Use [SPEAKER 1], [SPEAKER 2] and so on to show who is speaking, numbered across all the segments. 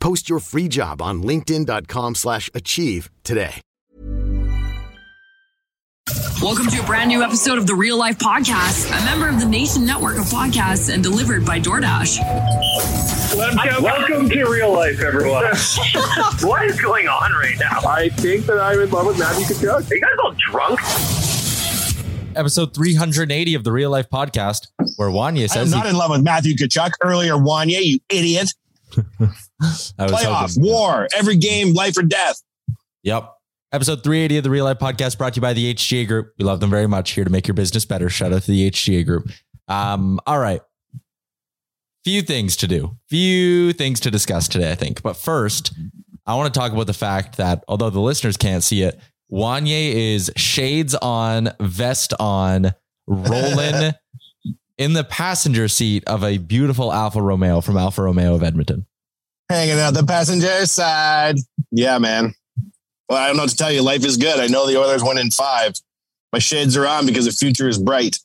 [SPEAKER 1] Post your free job on linkedin.com/achieve slash achieve today.
[SPEAKER 2] Welcome to a brand new episode of the Real Life Podcast, a member of the Nation Network of Podcasts and delivered by DoorDash.
[SPEAKER 3] Welcome, welcome to real life, everyone. what is going on right now?
[SPEAKER 4] I think that I'm in love with Matthew Tkachuk.
[SPEAKER 3] Are you guys all drunk?
[SPEAKER 5] Episode 380 of the Real Life Podcast, where Wanya says, I'm
[SPEAKER 6] not
[SPEAKER 5] he-
[SPEAKER 6] in love with Matthew Tkachuk. Earlier, Wanya, you idiot.
[SPEAKER 5] I was
[SPEAKER 6] Playoff,
[SPEAKER 5] hoping-
[SPEAKER 6] war, every game, life or death.
[SPEAKER 5] Yep. Episode 380 of the Real Life Podcast brought to you by the HGA Group. We love them very much. Here to make your business better. Shout out to the HGA Group. Um, all right. Few things to do. Few things to discuss today, I think. But first, I want to talk about the fact that although the listeners can't see it, Wanye is shades on, vest on, rolling in the passenger seat of a beautiful Alfa Romeo from Alfa Romeo of Edmonton.
[SPEAKER 6] Hanging out the passenger side. Yeah, man. Well, I don't know what to tell you. Life is good. I know the Oilers win in five. My shades are on because the future is bright.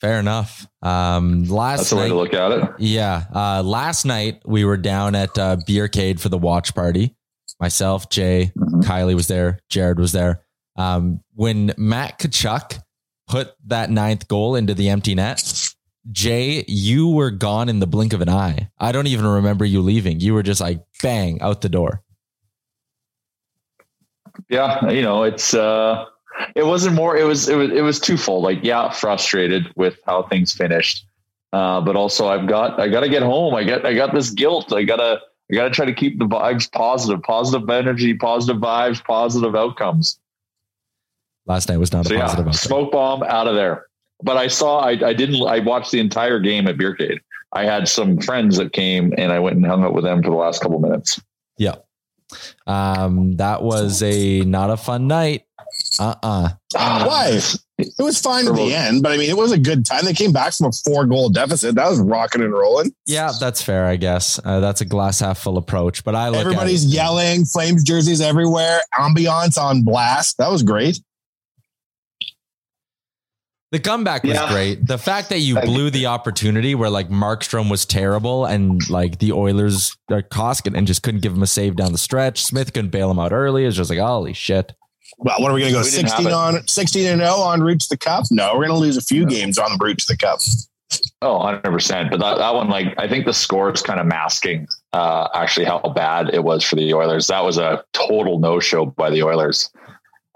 [SPEAKER 5] Fair enough. Um, last
[SPEAKER 4] That's the way
[SPEAKER 5] night,
[SPEAKER 4] to look at it.
[SPEAKER 5] Yeah. Uh, last night we were down at uh, Beercade for the watch party. Myself, Jay,
[SPEAKER 4] Mm-hmm.
[SPEAKER 5] Kylie was there. Jared was there. Um, when Matt Tkachuk put that ninth goal into the empty net, Jay, you were gone in the blink of an eye. I don't even remember you leaving. You were just like bang out the door.
[SPEAKER 4] Yeah, you know, it's uh it wasn't more it was it was it was twofold. Like, yeah, frustrated with how things finished. Uh, but also I've got I gotta get home. I got I got this guilt. I gotta I gotta try to keep the vibes positive, positive energy, positive vibes, positive outcomes.
[SPEAKER 5] Last night was not
[SPEAKER 4] So
[SPEAKER 5] a
[SPEAKER 4] yeah,
[SPEAKER 5] positive outcome.
[SPEAKER 4] smoke bomb out of there. But I saw I I didn't I watched the entire game at Beercade. I had some friends that came and I went and hung out with them for the last couple minutes.
[SPEAKER 5] Yeah. Um, that was a not a fun night. Uh-uh.
[SPEAKER 6] Why? It was fine at the end, but I mean, it was a good time. They came back from a four goal deficit. That was rocking and rolling.
[SPEAKER 5] Yeah, that's fair, I guess. Uh, that's a glass half full approach, but I look
[SPEAKER 6] Everybody's
[SPEAKER 5] at it,
[SPEAKER 6] yelling, Flames jerseys everywhere, ambiance on blast. That was great.
[SPEAKER 5] The comeback was
[SPEAKER 4] Yeah.
[SPEAKER 5] great. The fact that you blew the opportunity where like Markstrom was terrible and like the Oilers uh, Koskinen just couldn't give him a save down the stretch. Smith couldn't bail him out early. It's just like, holy shit.
[SPEAKER 6] Well, what are we going to go
[SPEAKER 4] We
[SPEAKER 6] 16 on 16 and 0 on route to the cup? No, we're going to lose a few games on the route to the cup.
[SPEAKER 4] Oh, 100%. But that, that one, like, I think the score is kind of masking uh, actually how bad it was for the Oilers. That was a total no show by the Oilers.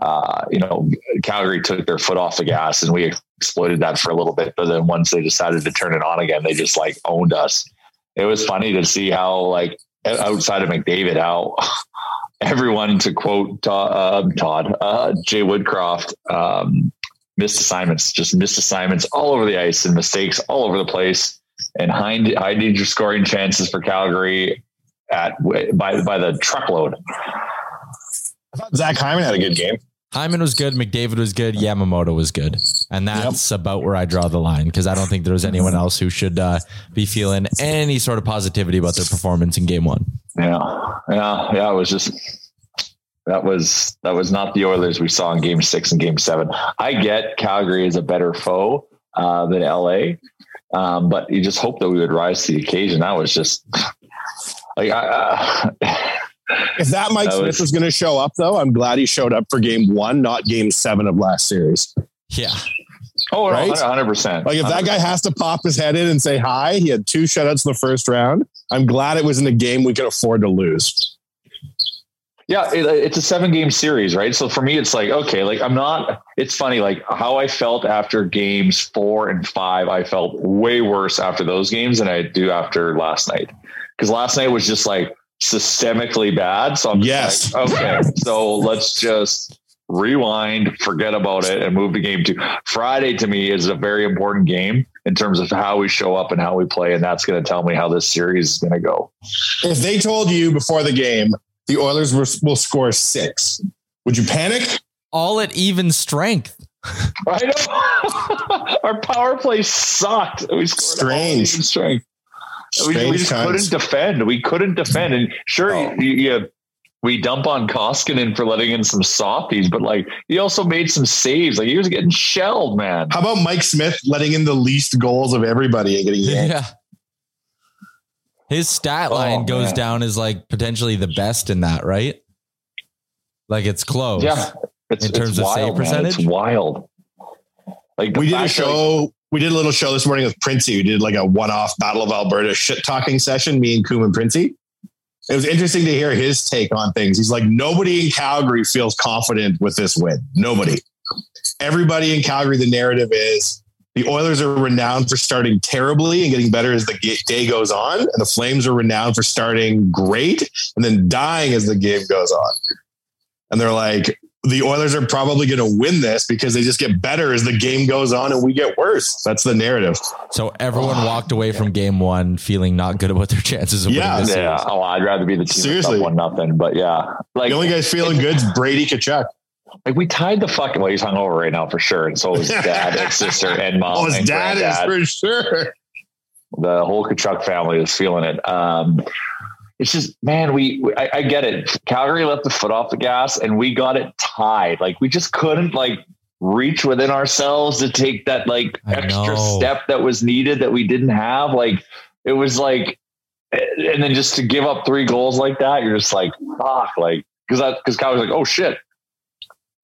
[SPEAKER 4] Uh, you know, Calgary took their foot off the gas and we exploited that for a little bit. But then once they decided to turn it on again, they just like owned us. It was funny to see how, like, outside of McDavid, how everyone, to quote Todd, uh, Todd uh, Jay Woodcroft, um, missed assignments, just missed assignments all over the ice and mistakes all over the place, and high, high danger scoring chances for Calgary at by by the truckload.
[SPEAKER 6] I thought Zach Hyman had a good game.
[SPEAKER 5] Hyman was good. McDavid was good. Yamamoto was good. And that's yep. about where I draw the line because I don't think there was anyone else who should uh, be feeling any sort of positivity about their performance in game one.
[SPEAKER 4] Yeah. Yeah. Yeah. It was just, that was, that was not the Oilers we saw in game six and game seven. I get Calgary is a better foe uh, than LA. Um, but you just hope that we would rise to the occasion. That was just like, I, uh,
[SPEAKER 6] if that Mike that Smith was, was going to show up, though, I'm glad he showed up for game one, not game seven of last series.
[SPEAKER 5] Yeah.
[SPEAKER 4] Oh, right? 100%.
[SPEAKER 6] Like if 100%. that guy has to pop his head in and say hi, he had two shutouts in the first round. I'm glad it was in a game we could afford to lose.
[SPEAKER 4] Yeah, it, it's a seven game series, right? So for me, it's like, okay, like I'm not, it's funny, like how I felt after games four and five, I felt way worse after those games than I do after last night. Because last night was just like, systemically bad. So I'm
[SPEAKER 6] yes.
[SPEAKER 4] Like, okay, so let's just rewind, forget about it, and move the game to Friday to me is a very important game in terms of how we show up and how we play, and that's going to tell me how this series is going to go.
[SPEAKER 6] If they told you before the game the Oilers will score six, would you panic?
[SPEAKER 5] All at even strength.
[SPEAKER 4] I know. Our power play sucked. We scored
[SPEAKER 6] Strange.
[SPEAKER 4] strength we, we, just couldn't defend. We couldn't defend. And sure, oh. you, you, we dump on Koskinen for letting in some softies, but like he also made some saves. Like he was getting shelled, man.
[SPEAKER 6] How about Mike Smith letting in the least goals of everybody and getting
[SPEAKER 5] yeah. His stat oh, line oh, goes man. down as like potentially the best in that, right? Like it's close.
[SPEAKER 4] Yeah.
[SPEAKER 5] It's, in terms of wild, save percentage.
[SPEAKER 4] Man. It's wild.
[SPEAKER 6] Like we did a show. We did a little show this morning with Princey. We did like a one-off Battle of Alberta shit talking session. Me and Coom and Princey. It was interesting to hear his take on things. He's like, nobody in Calgary feels confident with this win. Nobody. Everybody in Calgary, the narrative is the Oilers are renowned for starting terribly and getting better as the day goes on, and the Flames are renowned for starting great and then dying as the game goes on. And they're like, the Oilers are probably going to win this because they just get better as the game goes on and we get worse. That's the narrative.
[SPEAKER 5] So everyone oh, walked away from game one feeling not good about their chances of
[SPEAKER 4] yeah,
[SPEAKER 5] winning this.
[SPEAKER 4] Yeah. Oh, I'd rather be the team Seriously. one nothing. But yeah,
[SPEAKER 6] like the only guy feeling good is Brady Tkachuk.
[SPEAKER 4] Like we tied the fucking. Well, he's hungover right now for sure, and so his dad and sister and mom.
[SPEAKER 6] Oh, his
[SPEAKER 4] and
[SPEAKER 6] dad granddad. is for sure.
[SPEAKER 4] The whole Tkachuk family is feeling it. Um, it's just man we, we I, I, get it. Calgary left the foot off the gas and we got it tied. Like we just couldn't like reach within ourselves to take that like I extra know. step that was needed that we didn't have. Like it was like and then just to give up three goals like that you're just like fuck like because that because Calgary's like oh shit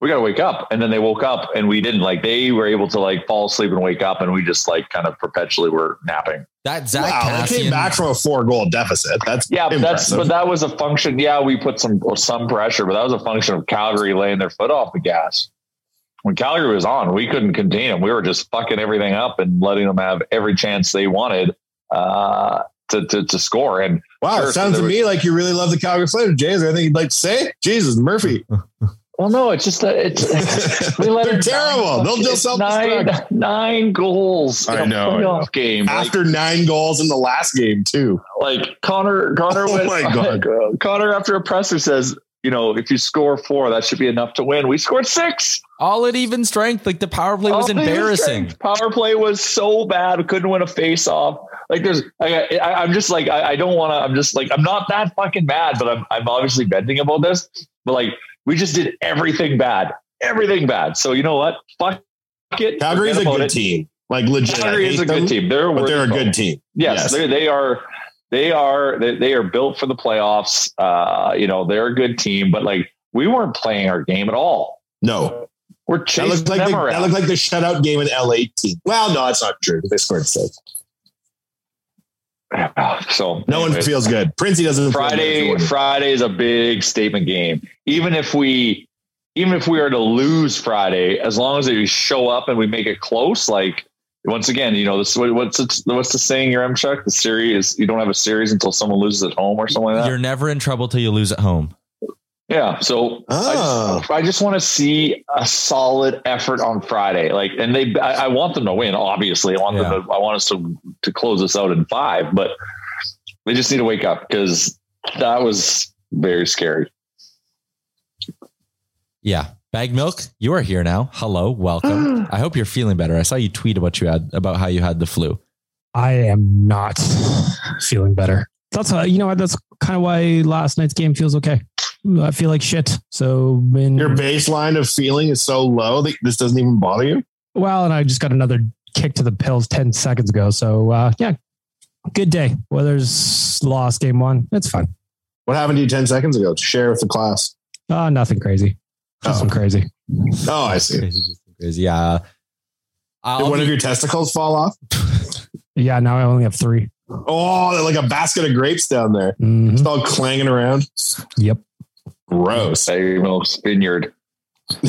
[SPEAKER 4] we got to wake up. And then they woke up and we didn't like, they were able to like fall asleep and wake up and we just like kind of perpetually were napping.
[SPEAKER 5] That Zack wow,
[SPEAKER 6] Kassian, they came back from a four goal deficit. That's
[SPEAKER 4] yeah, but that's, but that was a function. Yeah. We put some, some pressure, but that was a function of Calgary laying their foot off the gas. When Calgary was on, we couldn't contain them. We were just fucking everything up and letting them have every chance they wanted, uh, to, to, to score. And
[SPEAKER 6] wow, sure, it sounds so to was, me like you really love the Calgary Flames. Jay, is there anything you'd like to say? Jesus, Murphy.
[SPEAKER 4] Well, no, it's just that it's
[SPEAKER 6] we let they're terrible. Nine, They'll just self
[SPEAKER 4] nine, nine goals.
[SPEAKER 6] I know. Playoff
[SPEAKER 4] game
[SPEAKER 6] after like, nine goals in the last game too.
[SPEAKER 4] Like Connor, Connor, oh went, my God. Connor after a presser says, you know, if you score four, that should be enough to win. We scored six.
[SPEAKER 5] All at even strength. Like the power play was All embarrassing.
[SPEAKER 4] Power play was so bad. We couldn't win a face off. Like there's, I, am just like, I, I don't want to. I'm just like, I'm not that fucking mad, but I'm, I'm obviously venting about this. But like, we just did everything bad, everything bad. So you know what? Fuck it.
[SPEAKER 6] Calgary's a good it. team. Like legit.
[SPEAKER 4] Calgary is a them, good team. They're
[SPEAKER 6] but they're a good team.
[SPEAKER 4] Yes, yes. they are. They are. They, they, are built for the playoffs. Uh, you know, they're a good team, but like we weren't playing our game at all.
[SPEAKER 6] No,
[SPEAKER 4] we're chasing that looked
[SPEAKER 6] like
[SPEAKER 4] them
[SPEAKER 6] the,
[SPEAKER 4] around.
[SPEAKER 6] That looked like the shutout game in LA team. Well, no, it's not true. They scored six.
[SPEAKER 4] So
[SPEAKER 6] no one feels good. Princey doesn't.
[SPEAKER 4] Friday, Friday is a big statement game. Even if we, even if we are to lose Friday, as long as we show up and we make it close, like once again, you know, this what's it, what's the saying? Your Check the series you don't have a series until someone loses at home or something like that.
[SPEAKER 5] You're never in trouble till you lose at home.
[SPEAKER 4] Yeah. So oh. I just, I just want to see a solid effort on Friday. Like, and they, I, I want them to win. Obviously, I want yeah. them to, I want us to, to close this out in five, but they just need to wake up because that was very scary.
[SPEAKER 5] Yeah. Baggedmilk, you are here now. Hello, welcome. I hope you're feeling better. I saw you tweet about you had about how you had the flu.
[SPEAKER 7] I am not feeling better. That's how, you know? That's kind of why last night's game feels okay. I feel like shit. So when
[SPEAKER 6] your baseline of feeling is so low that this doesn't even bother you.
[SPEAKER 7] Well, and I just got another kick to the pills 10 seconds ago. So uh, yeah, good day. Weather's lost game one. It's fine.
[SPEAKER 6] What happened to you 10 seconds ago? To share with the class.
[SPEAKER 7] Uh, nothing crazy. Just oh. some crazy.
[SPEAKER 6] Oh, I see.
[SPEAKER 5] Crazy, crazy. Yeah.
[SPEAKER 6] I'll Did one be- of your testicles fall off?
[SPEAKER 7] yeah, now I only have three.
[SPEAKER 6] Oh, like a basket of grapes down there. Mm-hmm. It's all clanging around.
[SPEAKER 7] Yep.
[SPEAKER 6] Gross.
[SPEAKER 4] Amos Vineyard.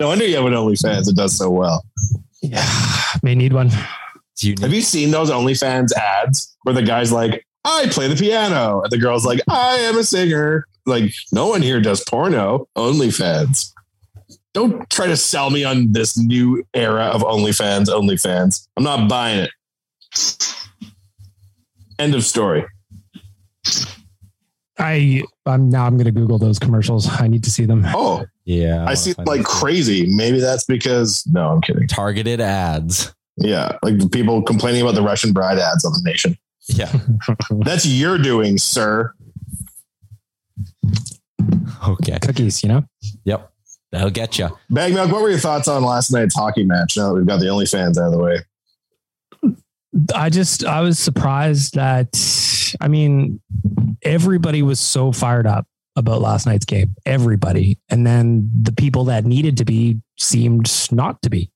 [SPEAKER 6] no wonder you have an OnlyFans. It does so well.
[SPEAKER 7] Yeah, may need one.
[SPEAKER 6] You need- have you seen those OnlyFans ads where the guy's like, I play the piano. And the girl's like, I am a singer. Like, no one here does porno. OnlyFans. Don't try to sell me on this new era of OnlyFans, OnlyFans. I'm not buying it. End of story.
[SPEAKER 7] I I'm now I'm going to Google those commercials. I need to see them.
[SPEAKER 6] Oh
[SPEAKER 5] yeah,
[SPEAKER 6] I, I see like crazy. Maybe that's because no, I'm kidding.
[SPEAKER 5] Targeted ads.
[SPEAKER 6] Yeah, like people complaining about the Russian bride ads on the nation.
[SPEAKER 5] Yeah,
[SPEAKER 6] that's your doing, sir.
[SPEAKER 5] Okay,
[SPEAKER 7] cookies. You know.
[SPEAKER 5] Yep, that'll get you.
[SPEAKER 6] Baggedmilk. What were your thoughts on last night's hockey match? Now that we've got the OnlyFans out of the way.
[SPEAKER 7] I just I was surprised that I mean everybody was so fired up about last night's game. Everybody. And then the people that needed to be seemed not to be.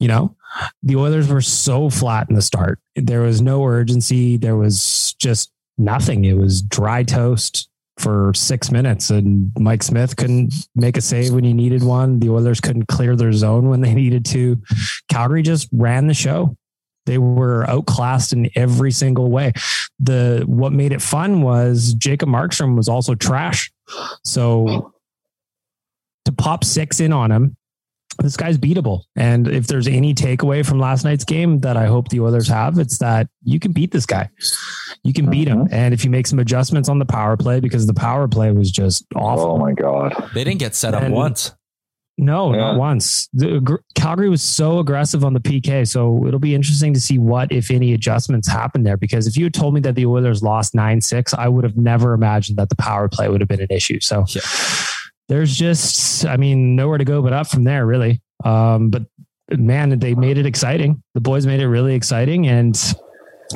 [SPEAKER 7] You know, the Oilers were so flat in the start. There was no urgency. There was just nothing. It was dry toast for six minutes, and Mike Smith couldn't make a save when he needed one. The Oilers couldn't clear their zone when they needed to. Calgary just ran the show. They were outclassed in every single way. The what made it fun was Jacob Markstrom was also trash. So to pop six in on him, this guy's beatable. And if there's any takeaway from last night's game that I hope the Oilers have, it's that you can beat this guy. You can beat him. Uh-huh. And if you make some adjustments on the power play, because the power play was just awful.
[SPEAKER 4] Oh my God.
[SPEAKER 5] They didn't get set up and, once.
[SPEAKER 7] No, yeah. not once. The, Calgary was so aggressive on the PK, so it'll be interesting to see what, if any, adjustments happen there. Because if you had told me that the Oilers lost nine six, I would have never imagined that the power play would have been an issue. So yeah. there's just, I mean, nowhere to go but up from there, really. Um, but man, they made it exciting. The boys made it really exciting, and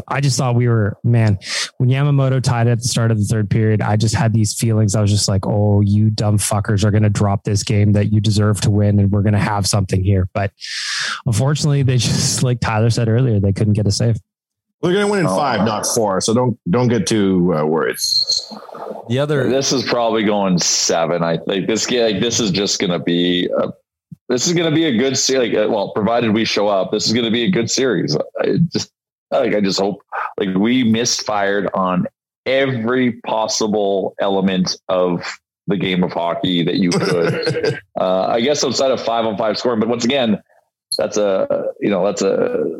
[SPEAKER 7] I just thought we were, man, when Yamamoto tied at the start of the third period, I just had these feelings. I was just like, oh, you dumb fuckers are going to drop this game that you deserve to win and we're going to have something here. But unfortunately, they just, like Tyler said earlier, they couldn't get a save.
[SPEAKER 6] They're going to win in five, not four. So don't don't get too uh, worried.
[SPEAKER 5] The other,
[SPEAKER 4] this is probably going seven. I think this like this is just going to be a, this is going to be a good series. Like, well, provided we show up, this is going to be a good series. I just like I just hope like we misfired on every possible element of the game of hockey that you could. uh, I guess outside of five on five scoring, but once again, that's a you know that's a,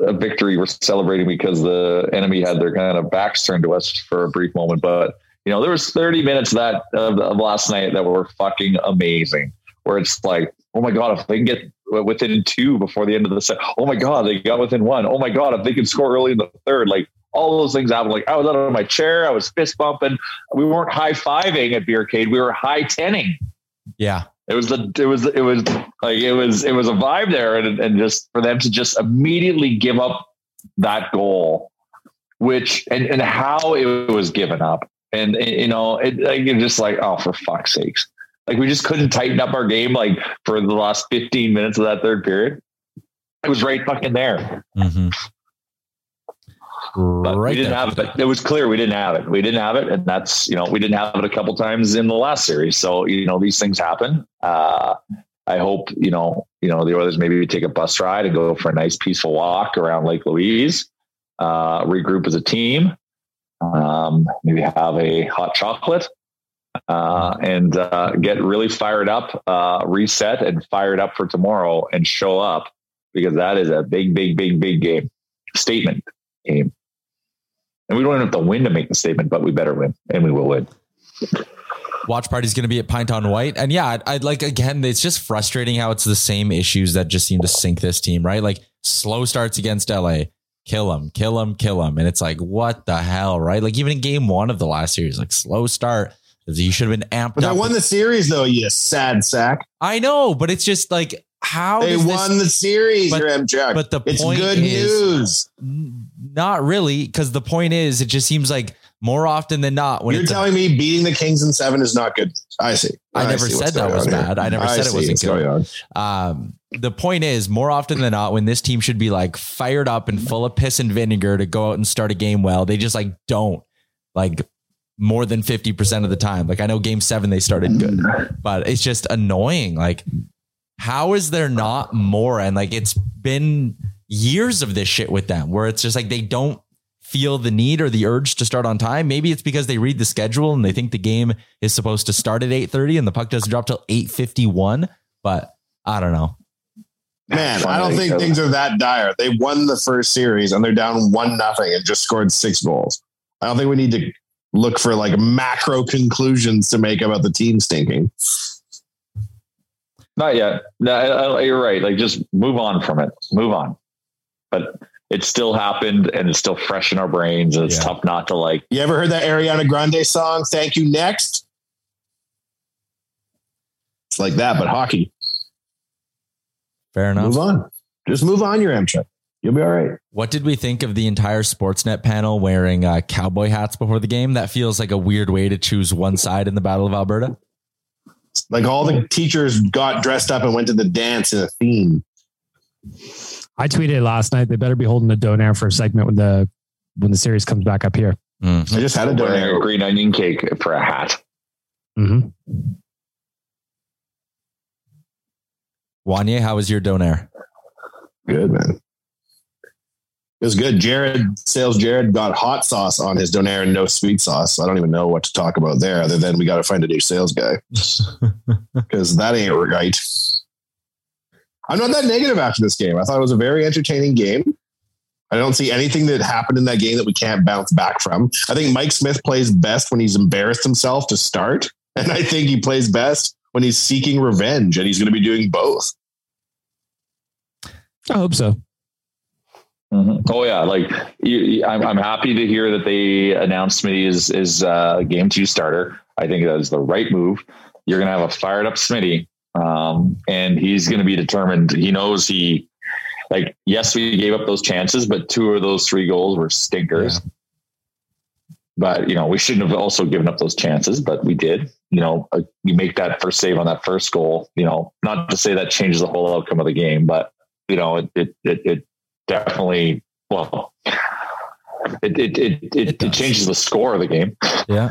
[SPEAKER 4] a victory we're celebrating because the enemy had their kind of backs turned to us for a brief moment. But you know there was 30 minutes that of, of last night that were fucking amazing, where it's like oh my god, if they can get within two before the end of the set, oh my god, they got within one. Oh my god, if they can score early in the third, like all those things happen. Like I was out of my chair, I was fist bumping. We weren't high fiving at Beercade, we were high tenning.
[SPEAKER 5] Yeah.
[SPEAKER 4] It was the it was it was like it was it was a vibe there, and and just for them to just immediately give up that goal, which and and how it was given up, and you know it like, just like oh for fuck's sakes, like we just couldn't tighten up our game like for the last 15 minutes of that third period. It was right fucking there. Mm-hmm. But right we didn't there. have it. It was clear we didn't have it. We didn't have it, and that's you know we didn't have it a couple times in the last series. So you know these things happen. Uh, I hope you know you know the Oilers maybe take a bus ride and go for a nice peaceful walk around Lake Louise, uh, regroup as a team, um, maybe have a hot chocolate, uh, and uh, get really fired up, uh, reset, and fired up for tomorrow, and show up because that is a big, big, big, big game, statement game. And we don't have to win to make the statement, but we better win, and we will win.
[SPEAKER 5] Watch party's going to be at Pint on White, and yeah, I'd, I'd like again. It's just frustrating how it's the same issues that just seem to sink this team, right? Like slow starts against LA, kill them, kill them, kill them, and it's like what the hell, right? Like even in game one of the last series, like slow start. You should have been amped
[SPEAKER 6] But
[SPEAKER 5] up.
[SPEAKER 6] they won the series though, you sad sack.
[SPEAKER 5] I know, but it's just like how
[SPEAKER 6] They
[SPEAKER 5] does this-
[SPEAKER 6] won the series,
[SPEAKER 5] but-
[SPEAKER 6] Chuck.
[SPEAKER 5] but the
[SPEAKER 6] it's
[SPEAKER 5] point
[SPEAKER 6] good
[SPEAKER 5] is-
[SPEAKER 6] news.
[SPEAKER 5] not really, because the point is, it just seems like more often than not when
[SPEAKER 6] You're
[SPEAKER 5] it's a-
[SPEAKER 6] telling me beating the Kings in seven is not good. I see.
[SPEAKER 5] I never
[SPEAKER 6] see
[SPEAKER 5] said that was
[SPEAKER 6] on here.
[SPEAKER 5] bad. I never said it wasn't good. Um, the point is, more often than not, when this team should be like fired up and full of piss and vinegar to go out and start a game well, they just like don't. Like more than 50% of the time. Like I know game seven, they started good, mm-hmm. but it's just annoying. Like, how is there not more? And like, it's been years of this shit with them where it's just like they don't feel the need or the urge to start on time. Maybe it's because they read the schedule and they think the game is supposed to start at 8:30 and the puck doesn't drop till 8:51, but I don't know.
[SPEAKER 6] Man, I don't think things are that dire. They won the first series and they're down one nothing and just scored six goals. I don't think we need to look for like macro conclusions to make about the team stinking.
[SPEAKER 4] Not yet. No, I- I- you're right. Like, just move on from it. Move on. But it still happened, and it's still fresh in our brains, and it's
[SPEAKER 5] Yeah.
[SPEAKER 4] tough not to like.
[SPEAKER 6] You ever heard that Ariana Grande song? Thank you. Next. It's like that, but hockey.
[SPEAKER 5] Fair enough.
[SPEAKER 6] Move on. Just move on your Amtrak. You'll be all right.
[SPEAKER 5] What did we think of the entire Sportsnet panel wearing uh, cowboy hats before the game? That feels like a weird way to choose one side in the Battle of Alberta.
[SPEAKER 6] Like all the teachers got dressed up and went to the dance in a theme.
[SPEAKER 7] I tweeted last night. They better be holding a donair for a segment when the when the series comes back up here.
[SPEAKER 6] I just had a
[SPEAKER 4] wearing a
[SPEAKER 6] donair.
[SPEAKER 4] green onion cake for a hat.
[SPEAKER 7] Mm-hmm.
[SPEAKER 5] Wanye, how was your donair?
[SPEAKER 6] Good man. It was good. Jared sales Jared got hot sauce on his donair and no sweet sauce. I don't even know what to talk about there other than we got to find a new sales guy because that ain't right. I'm not that negative after this game. I thought it was a very entertaining game. I don't see anything that happened in that game that we can't bounce back from. I think Mike Smith plays best when he's embarrassed himself to start. And I think he plays best when he's seeking revenge and he's going to be doing both.
[SPEAKER 7] I hope so.
[SPEAKER 4] Mhm. Oh yeah, like you, I'm, I'm happy to hear that they announced Smitty is is uh, game two starter. I think that is the right move. You're gonna have a fired up Smitty, um, and he's gonna be determined. He knows he like yes, we gave up those chances, but two of those three goals were stinkers. But you know we shouldn't have also given up those chances, but we did. You know, uh, you make that first save on that first goal. You know, not to say that changes the whole outcome of the game, but you know, it it it, it definitely well it it it, it, it,
[SPEAKER 5] does.
[SPEAKER 4] changes the score of the game
[SPEAKER 5] Yeah.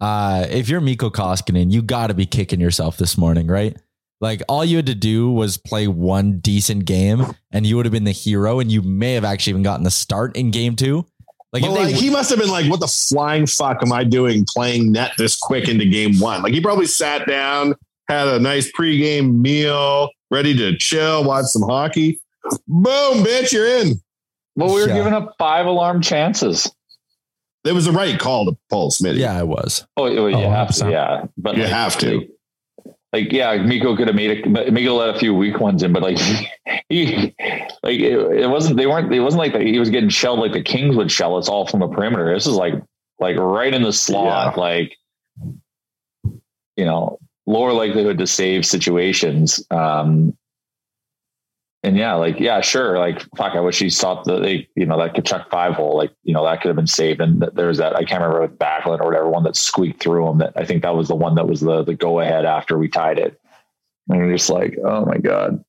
[SPEAKER 5] Uh, if you're Mikko Koskinen, you got to be kicking yourself this morning, right? Like all you had to do was play one decent game, and you would have been the hero, and you may have actually even gotten the start in game two. Like,
[SPEAKER 6] Like,
[SPEAKER 5] they,
[SPEAKER 6] like he must have been like, "What the flying fuck am I doing playing net this quick into game one?" Like he probably sat down, had a nice pregame meal, ready to chill, watch some hockey. Boom, bitch, you're in.
[SPEAKER 4] well we were
[SPEAKER 5] Yeah.
[SPEAKER 4] giving up five alarm chances
[SPEAKER 6] It was the right call to pull Smitty.
[SPEAKER 5] yeah, it was.
[SPEAKER 4] oh, oh you
[SPEAKER 7] Oh,
[SPEAKER 4] have to
[SPEAKER 7] 100%.
[SPEAKER 4] yeah but
[SPEAKER 6] You
[SPEAKER 4] like,
[SPEAKER 6] have to.
[SPEAKER 4] like, like, yeah Mikko could have made it but Mikko let a few weak ones in but like he like it, it wasn't they weren't it wasn't like that he was getting shelled like the Kings would shell us all from the perimeter this is like like right in the slot like you know lower likelihood to save situations um and yeah, like yeah, sure. Like fuck, I wish he stopped the they, you know that Tkachuk five hole. Like you know that could have been saved. And th- there was that I can't remember with Backlund or whatever one that squeaked through him. That I think that was the one that was the the go ahead after we tied it. And you're just like, oh my god.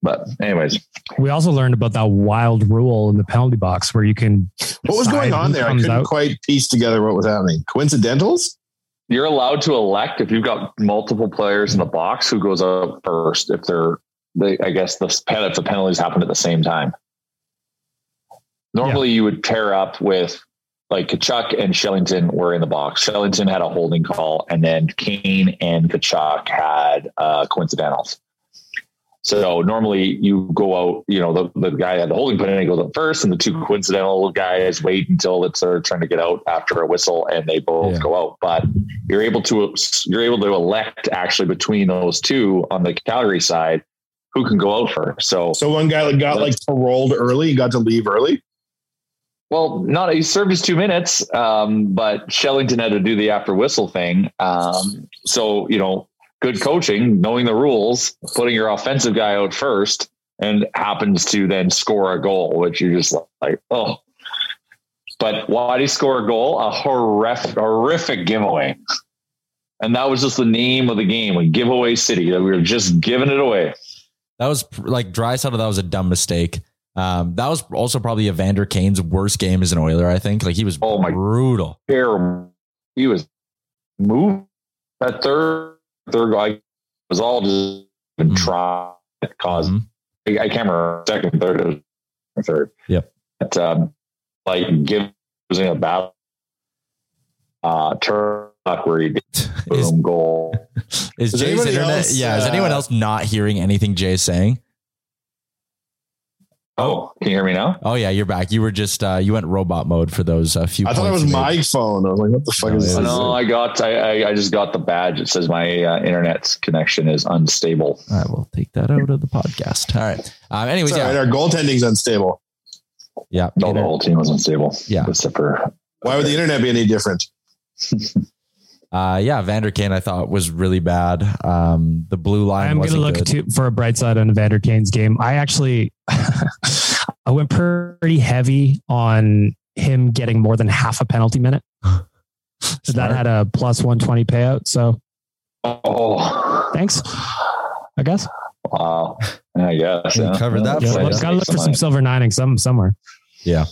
[SPEAKER 4] But anyways,
[SPEAKER 7] We also learned about that wild rule in the penalty box where you can.
[SPEAKER 6] What was going on there? I couldn't
[SPEAKER 7] out.
[SPEAKER 6] quite piece together what was happening. Coincidentals?
[SPEAKER 4] you're allowed to elect if you've got multiple players in the box who goes up first if they're they I guess the if the penalties happen at the same time. Normally you would pair up with like Tkachuk and Shellington were in the box. Shellington had a holding call, and then Kane and Tkachuk had uh, coincidentals. So normally you go out, you know, the, the guy at the holding penalty goes up first, and the two coincidental guys wait until it's they're trying to get out after a whistle, and they both
[SPEAKER 5] Yeah.
[SPEAKER 4] go out. But you're able to you're able to elect actually between those two on the Calgary side who can go out first. So
[SPEAKER 6] So one guy got like paroled early, got to leave early.
[SPEAKER 4] Well, not he served his two minutes, um, but Shellington had to do the after whistle thing. Um, so you know, good coaching, knowing the rules, putting your offensive guy out first, and happens to then score a goal, which you're just like, oh. But why did he score a goal? A horrific, horrific giveaway, and that was just the name of the game, a giveaway city. That we were just giving it away.
[SPEAKER 5] That was like dry that was a dumb mistake. Um, that was also probably Evander Kane's worst game as an Oiler. I think like he was
[SPEAKER 4] Oh my-
[SPEAKER 5] brutal.
[SPEAKER 4] terrible. He was moved that third third guy was all just
[SPEAKER 5] Mhm.
[SPEAKER 4] trying to cause.
[SPEAKER 5] Mhm.
[SPEAKER 4] I, I can't remember second, third, or third.
[SPEAKER 5] Yep.
[SPEAKER 4] But um, like in a battle. Uh, turn where he did
[SPEAKER 5] Is,
[SPEAKER 4] boom goal.
[SPEAKER 5] is
[SPEAKER 6] Is
[SPEAKER 5] Jay's internet?
[SPEAKER 6] else,
[SPEAKER 5] yeah. Is
[SPEAKER 6] uh,
[SPEAKER 5] anyone else not hearing anything Jay's saying?
[SPEAKER 4] Oh, can you hear me now?
[SPEAKER 5] Oh yeah, you're back. You were just uh, you went robot mode for those uh, few.
[SPEAKER 6] I thought it was
[SPEAKER 5] you made.
[SPEAKER 6] my phone. I was like, what the fuck
[SPEAKER 5] No,
[SPEAKER 6] is this?
[SPEAKER 4] no, I got. I, I I just got the badge. It says my uh, internet connection is unstable.
[SPEAKER 5] I we'll take that out of the podcast. All right. Um, anyways,
[SPEAKER 6] It's all
[SPEAKER 5] yeah,
[SPEAKER 6] right, Our goaltending's unstable.
[SPEAKER 5] yeah.
[SPEAKER 4] No, the whole team was unstable.
[SPEAKER 5] Yeah.
[SPEAKER 4] except for
[SPEAKER 6] Why would the internet be any different?
[SPEAKER 5] Uh, yeah, Vander Kane I thought was really bad. Um, the blue line.
[SPEAKER 7] I'm going to look to, for a bright side on Evander Kane's game. I actually, I went pretty heavy on him getting more than half a penalty minute. So that had a plus 120 payout. So
[SPEAKER 4] oh.
[SPEAKER 7] thanks, I guess.
[SPEAKER 4] Wow. I guess.
[SPEAKER 5] We
[SPEAKER 4] yeah.
[SPEAKER 5] covered that
[SPEAKER 7] Yeah,
[SPEAKER 5] for
[SPEAKER 7] gotta look for some silver lining some somewhere.
[SPEAKER 5] Yeah.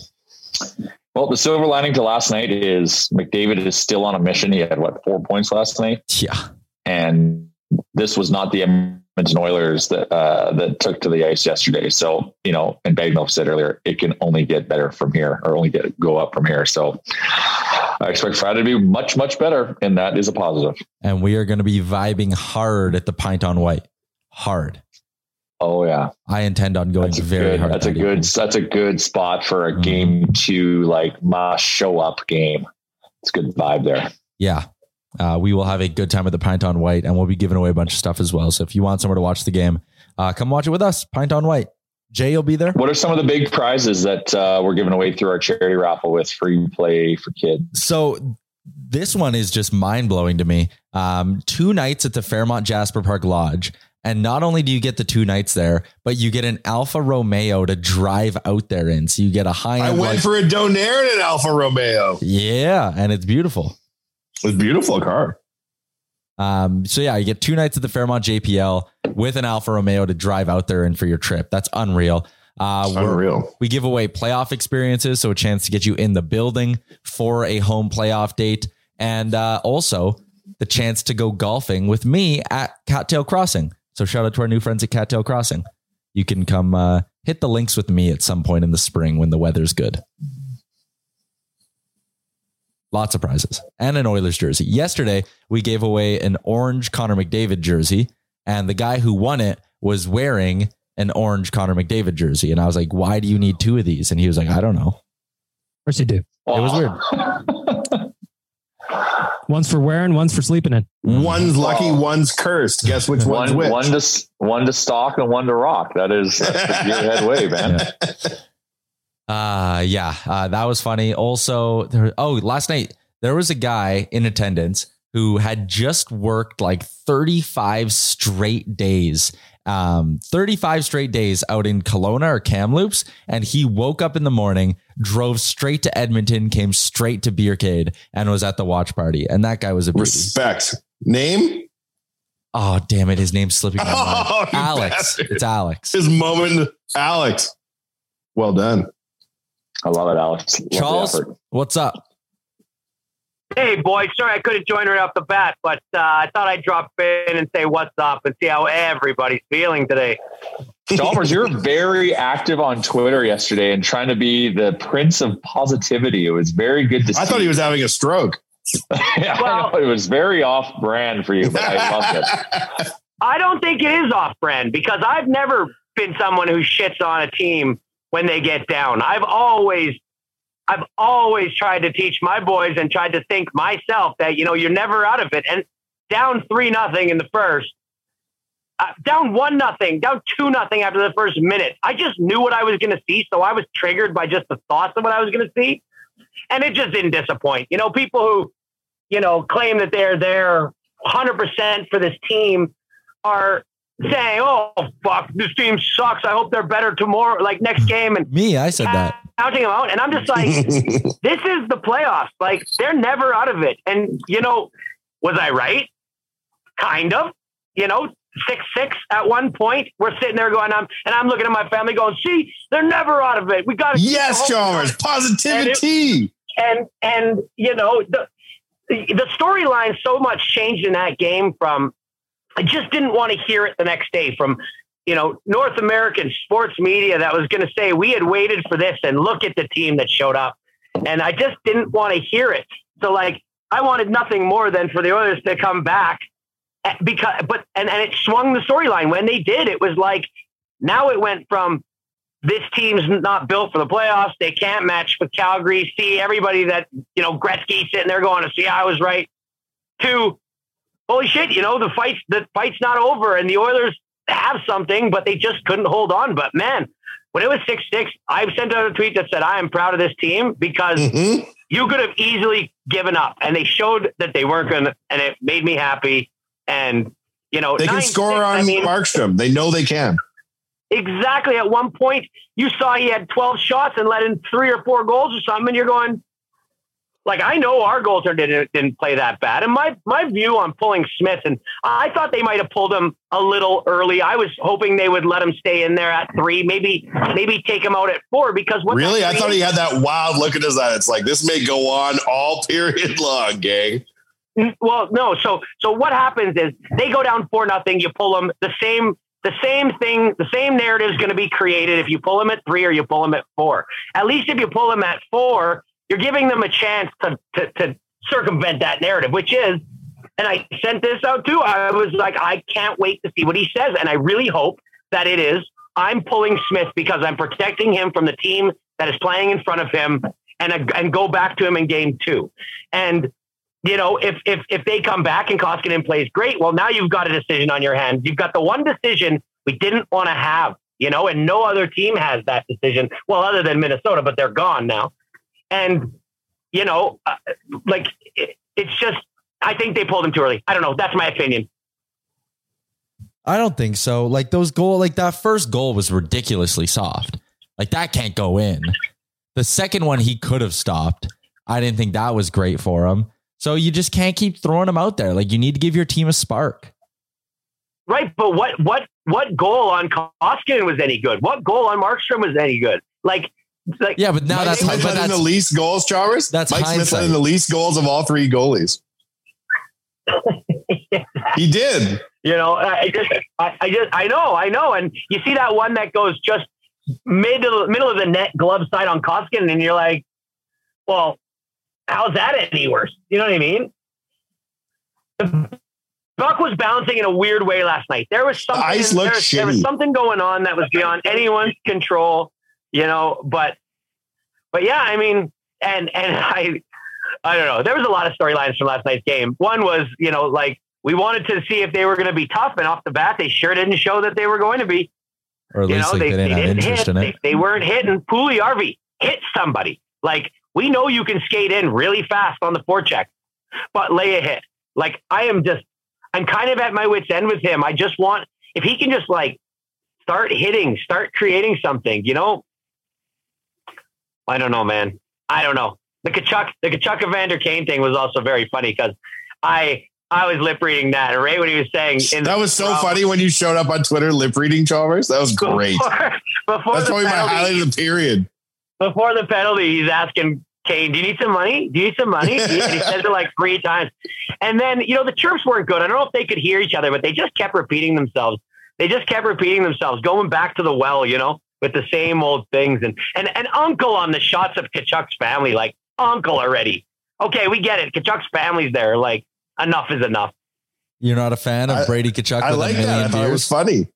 [SPEAKER 4] Well, the silver lining to last night is McDavid is still on a mission. He had what four points last night,
[SPEAKER 5] Yeah.
[SPEAKER 4] and this was not the Edmonton Oilers that uh, that took to the ice yesterday. So you know, and Bagnall said earlier, it can only get better from here, or only get go up from here. So I expect Friday to be much much better, and that is a positive.
[SPEAKER 5] And we are going to be vibing hard at the pint on white. Hard.
[SPEAKER 4] Oh yeah,
[SPEAKER 5] I intend on going
[SPEAKER 4] that's a
[SPEAKER 5] very
[SPEAKER 4] good.
[SPEAKER 5] hard.
[SPEAKER 4] That's a good. That's a good spot for a
[SPEAKER 5] Mhm.
[SPEAKER 4] game two like must show up game. It's a good vibe there.
[SPEAKER 5] Yeah. Uh, we will have a good time at the Pint on White and we'll be giving away a bunch of stuff as well. So if you want somewhere to watch the game, uh, come watch it with us. Pint on White. Jay, you'll be there.
[SPEAKER 4] What are some of the big prizes that uh, we're giving away through our charity raffle with free play for kids?
[SPEAKER 5] So this one is just mind blowing to me. Um, two nights at the Fairmont Jasper Park Lodge. And not only do you get the two nights there, but you get an Alfa Romeo to drive out there in. So you get a high
[SPEAKER 6] I went for a donair and an Alfa Romeo.
[SPEAKER 5] yeah, and it's beautiful.
[SPEAKER 6] It's a beautiful car.
[SPEAKER 5] Um, so yeah, you get two nights at the Fairmont JPL with an Alfa Romeo to drive out there and for your trip. That's unreal. Uh,
[SPEAKER 6] Unreal.
[SPEAKER 5] We give away playoff experiences, so a chance to get you in the building for a home playoff date, and uh, also the chance to go golfing with me at Cattail Crossing. So shout out to our new friends at Cattail Crossing. You can come uh, hit the links with me at some point in the spring when the weather's good. Lots of prizes and an Oilers jersey. Yesterday, we gave away an orange Connor McDavid jersey, and the guy who won it was wearing an orange Connor McDavid jersey. And I was like, why do you need two of these? And he was like, I don't know.
[SPEAKER 7] Of course you do.
[SPEAKER 5] It was weird.
[SPEAKER 7] One's for wearing, one's for sleeping in.
[SPEAKER 6] One's lucky,
[SPEAKER 4] Oh.
[SPEAKER 6] one's cursed. Guess which one's
[SPEAKER 4] one,
[SPEAKER 6] which?
[SPEAKER 4] one to one to stock and one to rock. That is that's the gearhead way, man.
[SPEAKER 5] Uh yeah, uh, that was funny. Also, there, oh, last night there was a guy in attendance who had just worked like 35 straight days. Um, 35 straight days out in Kelowna or Kamloops, and he woke up in the morning, drove straight to Edmonton, came straight to Beercade, and was at the watch party. And that guy was a beauty.
[SPEAKER 6] Respect. Name?
[SPEAKER 5] Oh, damn it, his name's slipping my mind.
[SPEAKER 6] Oh, you
[SPEAKER 5] Alex.
[SPEAKER 6] bastard.
[SPEAKER 5] It's Alex.
[SPEAKER 6] His moment, Alex. Well done.
[SPEAKER 4] I love it, Alex. Love
[SPEAKER 5] Charles, what's up?
[SPEAKER 8] Hey, boy, Sorry I couldn't join right off the bat, but uh, I thought I'd drop in and say what's up and see how everybody's feeling today.
[SPEAKER 4] Chalmers, you were very active on Twitter yesterday and trying to be the prince of positivity. It was very good to see.
[SPEAKER 6] I thought he was having a stroke.
[SPEAKER 4] yeah, well, it was very off brand for you, but I loved it.
[SPEAKER 8] I don't think it is off brand because I've never been someone who shits on a team when they get down. I've always I've always tried to teach my boys and tried to think myself that you know you're never out of it. And down three nothing in the first, uh, down one nothing, down two nothing after the first minute. I just knew what I was going to see, so I was triggered by just the thoughts of what I was going to see, and it just didn't disappoint. You know, people who you know claim that they're there 100 percent for this team are saying, "Oh fuck, this team sucks. I hope they're better tomorrow, like next game." And
[SPEAKER 5] me, I said that
[SPEAKER 8] counting them out, and I'm just like, "This is the playoffs. Like they're never out of it." And you know, was I right? Kind of. You know, six six at one point. We're sitting there going, "I'm," and I'm looking at my family going, "See, they're never out of it. We got to
[SPEAKER 6] yes, Chalmers, positivity."
[SPEAKER 8] And, it, and and you know the the storyline so much changed in that game from I just didn't want to hear it the next day from, you know, North American sports media that was going to say we had waited for this and look at the team that showed up. And I just didn't want to hear it. So like I wanted nothing more than for the Oilers to come back eh, because but and, and it swung the storyline. When they did, it was like now it went from this team's not built for the playoffs. They can't match with Calgary. See everybody that, you know, Gretzky sitting there going to see I was right. To holy shit, you know, the fight the fight's not over and the Oilers have something, but they just couldn't hold on. But man, when it was six six, I sent out a tweet that said, I am proud of this team because mm-hmm. you could have easily given up. And they showed that they weren't gonna and it made me happy. And you know,
[SPEAKER 6] they can score six, on I mean, Markstrom. They know they can.
[SPEAKER 8] Exactly. At one point, you saw he had 12 shots and let in three or four goals or something, and you're going, like I know our goaltender didn't, didn't play that bad. And my my view on pulling Smith, and I thought they might have pulled him a little early. I was hoping they would let him stay in there at three, maybe maybe take him out at four because what
[SPEAKER 6] really I thought he had that wild look at his eye. It's like this may go on all period long, gang.
[SPEAKER 8] Well, no. So so what happens is they go down four nothing. You pull them the same. The same thing, the same narrative is going to be created if you pull them at three or you pull them at four. At least if you pull them at four, you're giving them a chance to, to, to circumvent that narrative, which is, and I sent this out too. I was like, I can't wait to see what he says. And I really hope that it is, I'm pulling Smith because I'm protecting him from the team that is playing in front of him and, uh, and go back to him in game two. And, you know, if, if, if they come back and Koskinen plays great, well, now you've got a decision on your hands. You've got the one decision we didn't want to have, you know, and no other team has that decision. Well, other than Minnesota, but they're gone now. And, you know, uh, like it, it's just, I think they pulled him too early. I don't know. That's my opinion.
[SPEAKER 5] I don't think so. Like those goal, like that first goal was ridiculously soft. Like that can't go in. The second one he could have stopped. I didn't think that was great for him. So you just can't keep throwing him out there. Like you need to give your team a spark.
[SPEAKER 8] Right, but what what what goal on Koskinen was any good? What goal on Markstrom was any good? Like like,
[SPEAKER 5] yeah, but now Mike that's
[SPEAKER 6] Smith
[SPEAKER 5] but
[SPEAKER 6] that's, the least goals, Chalmers.
[SPEAKER 5] That's
[SPEAKER 6] Mike
[SPEAKER 5] hindsight.
[SPEAKER 6] Smith had the least goals of all three goalies. he did.
[SPEAKER 8] You know, I just, I, I, just, I know, I know, and you see that one that goes just middle middle of the net, glove side on Koskinen, and you're like, well, how's that any worse? You know what I mean? The Buck was bouncing in a weird way last night. There was something.
[SPEAKER 6] The ice
[SPEAKER 8] there,
[SPEAKER 6] there
[SPEAKER 8] was something going on that was beyond anyone's control you know, but, but yeah, I mean, and, and I, I don't know. There was a lot of storylines from last night's game. One was, you know, like we wanted to see if they were going to be tough, and off the bat, they sure didn't show that they were going to be.
[SPEAKER 5] Or at you least know, they, they, didn't, they didn't hit.
[SPEAKER 8] They, they, weren't hitting. Puljujarvi hit somebody. Like we know you can skate in really fast on the forecheck, but lay a hit. Like I am just, I'm kind of at my wits end with him. I just want if he can just like start hitting, start creating something. You know, I don't know, man. I don't know. The Tkachuk, the Tkachuk Evander Kane thing was also very funny because I I was lip reading that right when he was saying
[SPEAKER 6] that was so funny when you showed up on Twitter lip reading Chalmers. That was great. Before, before That's probably penalty, my highlight of the period.
[SPEAKER 8] Before the penalty, he's asking Kane, "Do you need some money? Do you need some money?" he, he says it like three times, and then you know the chirps weren't good. I don't know if they could hear each other, but they just kept repeating themselves. they just kept repeating themselves, going back to the well, you know, with the same old things. And and and Uncle on the shots of Tkachuk's family, like Uncle already. Okay, we get it. Tkachuk's family's there. Like enough is enough.
[SPEAKER 5] You're not a fan of
[SPEAKER 6] I-
[SPEAKER 5] Brady Tkachuk
[SPEAKER 6] I
[SPEAKER 5] with
[SPEAKER 6] like
[SPEAKER 5] a million
[SPEAKER 6] that. I thought it was funny.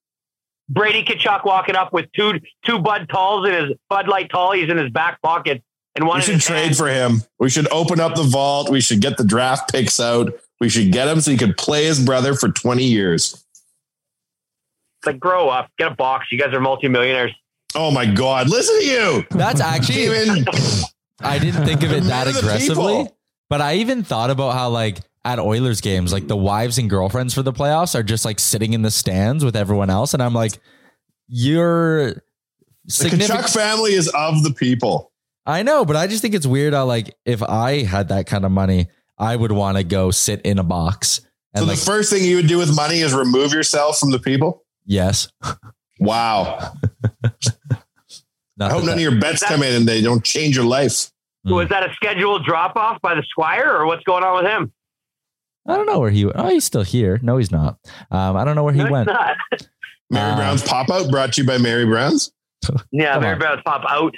[SPEAKER 8] Brady Tkachuk walking up with two two Bud Talls in his Bud Light Tallies in his back pocket, and one
[SPEAKER 6] We should trade
[SPEAKER 8] hand.
[SPEAKER 6] for him. We should open up the vault. We should get the draft picks out. We should get him so he could play his brother for 20 years.
[SPEAKER 8] It's like grow up, get a box. You guys are multimillionaires.
[SPEAKER 6] Oh my God. Listen to you.
[SPEAKER 5] That's actually
[SPEAKER 6] Demon.
[SPEAKER 5] I didn't think of it that
[SPEAKER 6] Men of the
[SPEAKER 5] aggressively, but I even thought about how like at Oilers games, like the wives and girlfriends for the playoffs are just like sitting in the stands with everyone else, and I'm like, you're Significant-
[SPEAKER 6] The. Tkachuk family is of the people.
[SPEAKER 5] I know, but I just think it's weird how like if I had that kind of money, I would want to go sit in a box and
[SPEAKER 6] So
[SPEAKER 5] like
[SPEAKER 6] the first thing you would do with money is remove yourself from the people.
[SPEAKER 5] yes.
[SPEAKER 6] Wow. I hope
[SPEAKER 5] that
[SPEAKER 6] none of your bets come in and they don't change your life.
[SPEAKER 5] Hmm.
[SPEAKER 8] Was that a scheduled drop off by the Squire, or what's going on with him?
[SPEAKER 5] I don't know where he. Oh, he's still here. No, he's not. Um, I don't know where he
[SPEAKER 8] No,
[SPEAKER 5] went.
[SPEAKER 8] not.
[SPEAKER 6] Mary
[SPEAKER 5] Uh,
[SPEAKER 6] Brown's pop out brought to you by Mary Brown's.
[SPEAKER 8] Yeah, Mary
[SPEAKER 5] on.
[SPEAKER 8] Brown's pop out.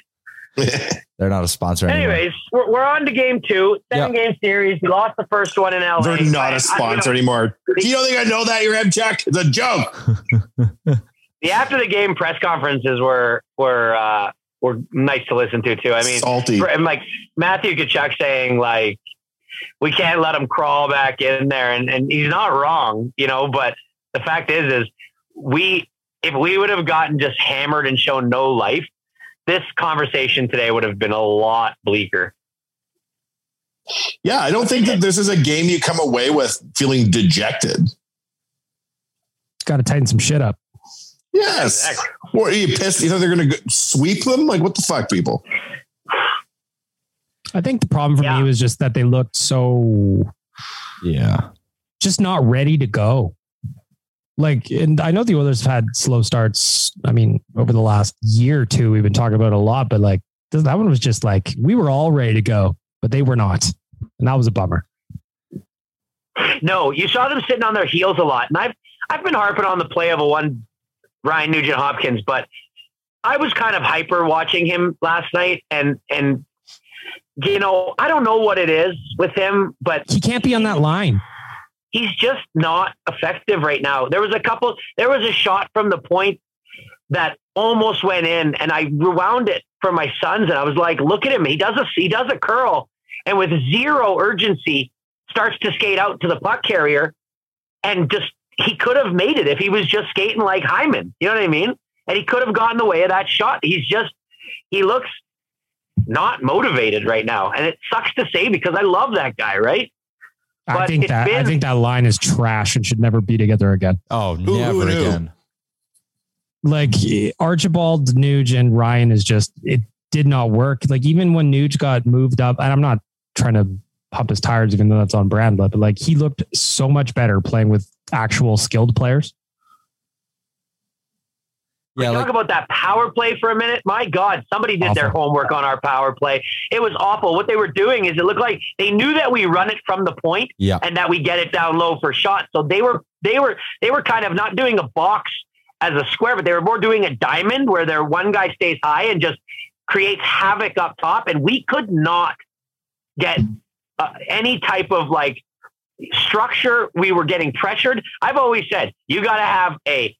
[SPEAKER 5] They're not a sponsor anymore.
[SPEAKER 8] Anyways, we're, we're on to game two, seven game series. We lost the first one in LA.
[SPEAKER 6] They're not a sponsor anymore. Do you don't think I know that? Your head check? It's a joke.
[SPEAKER 8] The after the game press conferences were were uh, were nice to listen to too. I mean,
[SPEAKER 6] Salty.
[SPEAKER 8] for- and like Matthew Tkachuk saying like we can't let him crawl back in there, and and he's not wrong, you know. But the fact is, is we if we would have gotten just hammered and shown no life, this conversation today would have been a lot bleaker.
[SPEAKER 6] Yeah, I don't think that this is a game you come away with feeling dejected.
[SPEAKER 7] Got to tighten some shit up.
[SPEAKER 6] Yes. What are you pissed? You think they're going to sweep them? Like, what the fuck, people?
[SPEAKER 7] I think the problem for
[SPEAKER 8] Yeah.
[SPEAKER 7] me was just that they looked so
[SPEAKER 5] Yeah.
[SPEAKER 7] just not ready to go. Like, and I know the Oilers have had slow starts. I mean, over the last year or two, we've been talking about it a lot, but like that one was just like we were all ready to go, but they were not. And that was a bummer.
[SPEAKER 8] No, you saw them sitting on their heels a lot, and I've I've been harping on the play of a one Ryan Nugent Hopkins, but I was kind of hyper watching him last night, and and you know I don't know what it is with him, but
[SPEAKER 7] He can't be on that line.
[SPEAKER 8] he's just not effective right now. There was a couple, there was a shot from the point that almost went in, and I rewound it for my sons, and I was like, "Look at him! He does a he does a curl, and with zero urgency, starts to skate out to the puck carrier, and just he could have made it if he was just skating like Hyman. You know what I mean? And he could have gotten the way of that shot. He's just he looks not motivated right now, and it sucks to say because I love that guy, right?
[SPEAKER 7] I
[SPEAKER 8] But
[SPEAKER 7] think
[SPEAKER 8] it's
[SPEAKER 7] that I think that line is trash and should never be together again.
[SPEAKER 5] Oh,
[SPEAKER 6] who
[SPEAKER 5] never
[SPEAKER 6] knew?
[SPEAKER 5] again.
[SPEAKER 7] Like Archibald, Nuge, and Ryan is just it did not work. Like even when Nuge got moved up, and I'm not trying to pump his tires, even though that's on brand, but like he looked so much better playing with actual skilled players.
[SPEAKER 5] Yeah,
[SPEAKER 8] Talk about that power play for a minute. My God, somebody did their homework on our power play. It was awful. What they were doing is it looked like they knew that we run it from the point
[SPEAKER 5] yeah.
[SPEAKER 8] and that we get it down low for shots. So they were they were they were kind of not doing a box as a square, but they were more doing a diamond where their one guy stays high and just creates havoc up top. And we could not get uh, any type of like structure. We were getting pressured. I've always said you got to have a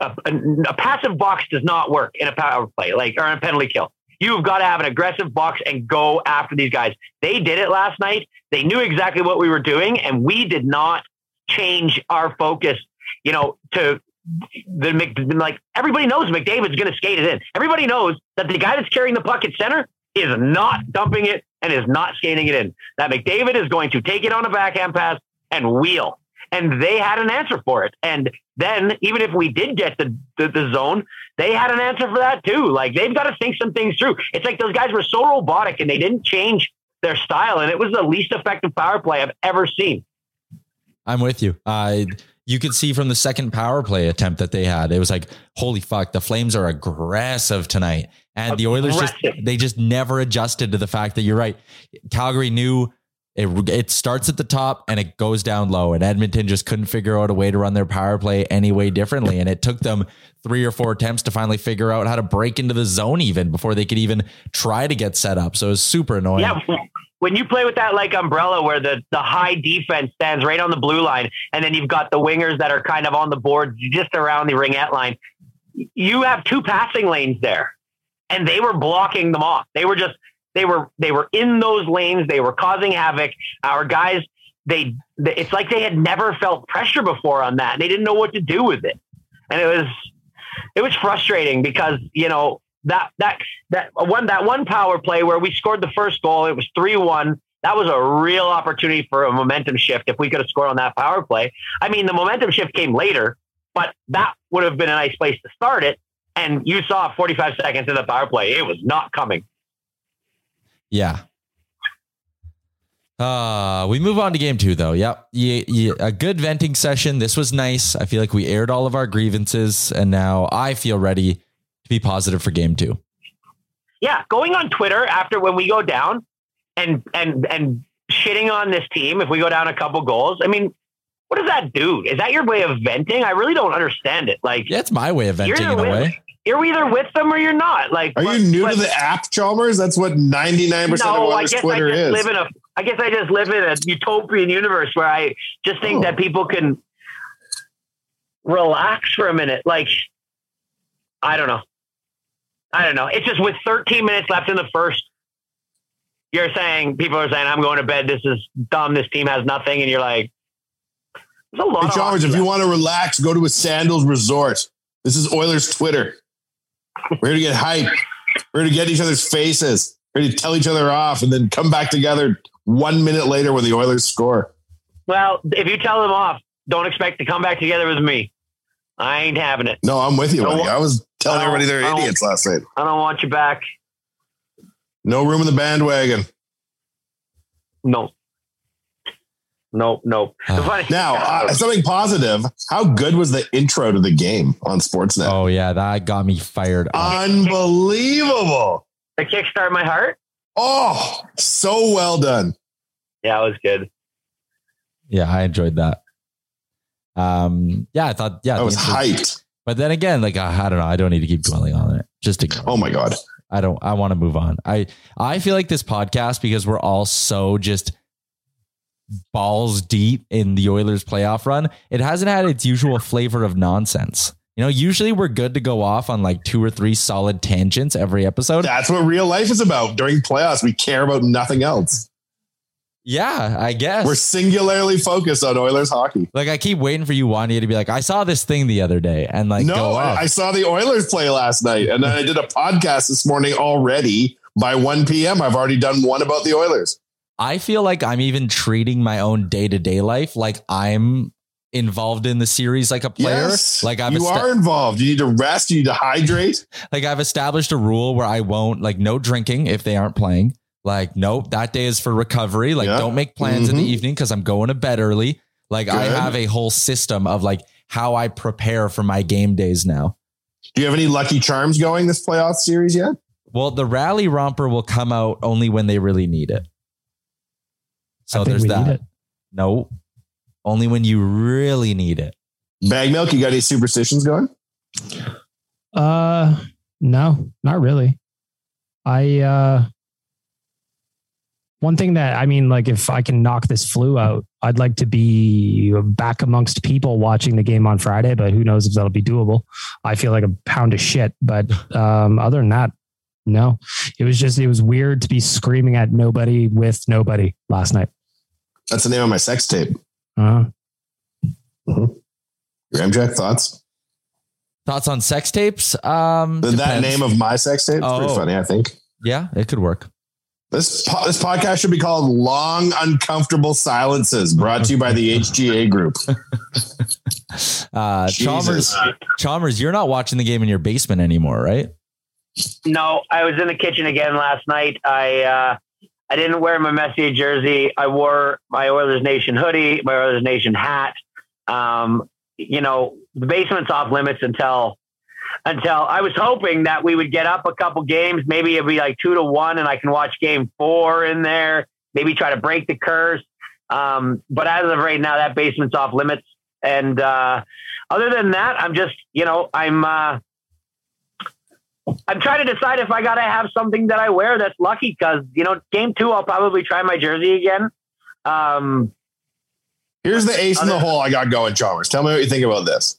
[SPEAKER 8] a, a, a passive box does not work in a power play, like or a penalty kill. You've got to have an aggressive box and go after these guys. They did it last night. They knew exactly what we were doing, and we did not change our focus. You know, to the like everybody knows McDavid's going to skate it in. Everybody knows that the guy that's carrying the puck at center is not dumping it and is not skating it in. That McDavid is going to take it on a backhand pass and wheel. And they had an answer for it. And then even if we did get the, the, the zone, they had an answer for that too. Like they've got to think some things through. It's like those guys were so robotic and they didn't change their style. And it was the least effective power play I've ever seen.
[SPEAKER 5] I'm with you. Uh, you could see from the second power play attempt that they had, it was like, holy fuck, the Flames are aggressive tonight. And the Oilers just they just never adjusted to the fact that you're right. Calgary knew It, it starts at the top and it goes down low. And Edmonton just couldn't figure out a way to run their power play any way differently. And it took them three or four attempts to finally figure out how to break into the zone even before they could even try to get set up. So it was super annoying.
[SPEAKER 8] Yeah. When you play with that like umbrella where the, the high defense stands right on the blue line, and then you've got the wingers that are kind of on the board just around the ringette line, you have two passing lanes there. And they were blocking them off. They were just they were they were in those lanes. They were causing havoc. Our guys, they, it's like they had never felt pressure before on that. They didn't know what to do with it, and it was it was frustrating because you know that that that one that one power play where we scored the first goal. It was three one. That was a real opportunity for a momentum shift if we could have scored on that power play. I mean, the momentum shift came later, but that would have been a nice place to start it. And you saw 45 seconds in the power play. It was not coming.
[SPEAKER 5] Yeah. Uh, we move on to game two, though. Yep. Yeah, a good venting session. This was nice. I feel like we aired all of our grievances, and now I feel ready to be positive for game two.
[SPEAKER 8] Yeah, going on Twitter after when we go down and and and shitting on this team if we go down a couple goals. I mean, what does that do? Is that your way of venting? I really don't understand it. Like,
[SPEAKER 5] yeah, it's my way of venting in a way.
[SPEAKER 8] You're either with them or you're not. Like,
[SPEAKER 6] are you new to the app, Chalmers? That's what ninety nine percent of
[SPEAKER 8] I guess
[SPEAKER 6] Twitter
[SPEAKER 8] I just
[SPEAKER 6] is.
[SPEAKER 8] Live in a, I guess I just live in a utopian universe where I just think
[SPEAKER 6] Oh.
[SPEAKER 8] that people can relax for a minute. Like, I don't know. I don't know. It's just with 13 minutes left in the first, you're saying people are saying, "I'm going to bed. This is dumb. This team has nothing," and you're like, "There's a lot
[SPEAKER 6] Hey, Chalmers, if you want to relax, go to a Sandals resort. This is Oilers Twitter. We're here to get hype. We're here to get each other's faces. We're here to tell each other off and then come back together one minute later when the Oilers score.
[SPEAKER 8] Well, if you tell them off, don't expect to come back together with me. I ain't having it.
[SPEAKER 6] No, I'm with you. I was telling
[SPEAKER 8] I
[SPEAKER 6] everybody they're idiots last night.
[SPEAKER 8] I don't want you back.
[SPEAKER 6] No room in the bandwagon.
[SPEAKER 8] No. No, nope. The funny-
[SPEAKER 6] Now, uh, something positive. How good was the intro to the game on Sportsnet?
[SPEAKER 5] Oh yeah, that got me fired up.
[SPEAKER 6] Unbelievable.
[SPEAKER 8] the kickstart my heart.
[SPEAKER 6] Oh, so well done.
[SPEAKER 8] Yeah, it was good.
[SPEAKER 5] Yeah, I enjoyed that. Um, yeah, I thought yeah,
[SPEAKER 6] I was hyped.
[SPEAKER 5] But then again, like I, I don't know, I don't need to keep dwelling on it. Just ignore.
[SPEAKER 6] Oh my God.
[SPEAKER 5] I don't. I want to move on. I I feel like this podcast because we're all so just balls deep in the Oilers playoff run. It hasn't had its usual flavor of nonsense. You know, usually we're good to go off on like two or three solid tangents every episode.
[SPEAKER 6] That's what real life is about. During playoffs, we care about nothing else.
[SPEAKER 5] Yeah, I guess.
[SPEAKER 6] We're singularly focused on Oilers hockey.
[SPEAKER 5] like I keep waiting for you, Wanye, to be like, I saw this thing the other day, and like
[SPEAKER 6] no. I, I saw the Oilers play last night, and then I did a podcast this morning already. By 1 p.m., I've already done one about the Oilers.
[SPEAKER 5] I feel like I'm even treating my own day to day life like I'm involved in the series like a player.
[SPEAKER 6] Yes,
[SPEAKER 5] like I'm
[SPEAKER 6] you
[SPEAKER 5] esta-
[SPEAKER 6] are involved. You need to rest. You need to hydrate.
[SPEAKER 5] like I've established a rule where I won't like no drinking if they aren't playing. Like nope, that day is for recovery. Like
[SPEAKER 6] Yeah.
[SPEAKER 5] don't make plans in the
[SPEAKER 6] Mhm.
[SPEAKER 5] evening because I'm going to bed early. Like I have a whole system of like how I prepare for my game days now.
[SPEAKER 6] Do you have any lucky charms going this playoff series yet?
[SPEAKER 5] Well, the rally romper will come out only when they really need it. So
[SPEAKER 7] I think
[SPEAKER 5] there's
[SPEAKER 7] we need
[SPEAKER 5] that.
[SPEAKER 7] it.
[SPEAKER 5] No, only when you really need it.
[SPEAKER 6] Baggedmilk. You got any superstitions going?
[SPEAKER 7] Uh, no, not really. I uh, one thing that I mean, like, if I can knock this flu out, I'd like to be back amongst people watching the game on Friday. But who knows if that'll be doable? I feel like a pound of shit. But um, other than that, no. It was just it was weird to be screaming at nobody with nobody last night.
[SPEAKER 6] That's the name of my sex tape.
[SPEAKER 7] Uh,
[SPEAKER 6] Ramjack, thoughts?
[SPEAKER 5] Thoughts on sex tapes? Um,
[SPEAKER 6] That
[SPEAKER 5] depends.
[SPEAKER 6] name of my sex tape? It's pretty
[SPEAKER 5] Oh.
[SPEAKER 6] funny, I think.
[SPEAKER 5] yeah, it could work.
[SPEAKER 6] This po- this podcast should be called "Long Uncomfortable Silences," brought to you by the HGA Group.
[SPEAKER 5] Uh, Chalmers, Chalmers, you're not watching the game in your basement anymore, right?
[SPEAKER 8] No, I was in the kitchen again last night. I uh, I didn't wear my Messier jersey. I wore my Oilers Nation hoodie, my Oilers Nation hat. Um, you know, the basement's off limits until until I was hoping that we would get up a couple games. Maybe it'd be like two to one, and I can watch game four in there. maybe try to break the curse. Um, but as of right now, that basement's off limits. And uh, other than that, I'm just, you know, I'm uh, I'm trying to decide if I got to have something that I wear that's lucky because you know, game two, I'll probably try my jersey again. Um,
[SPEAKER 6] Here's the ace in the hole I got going, Chalmers. Tell me what you think about this.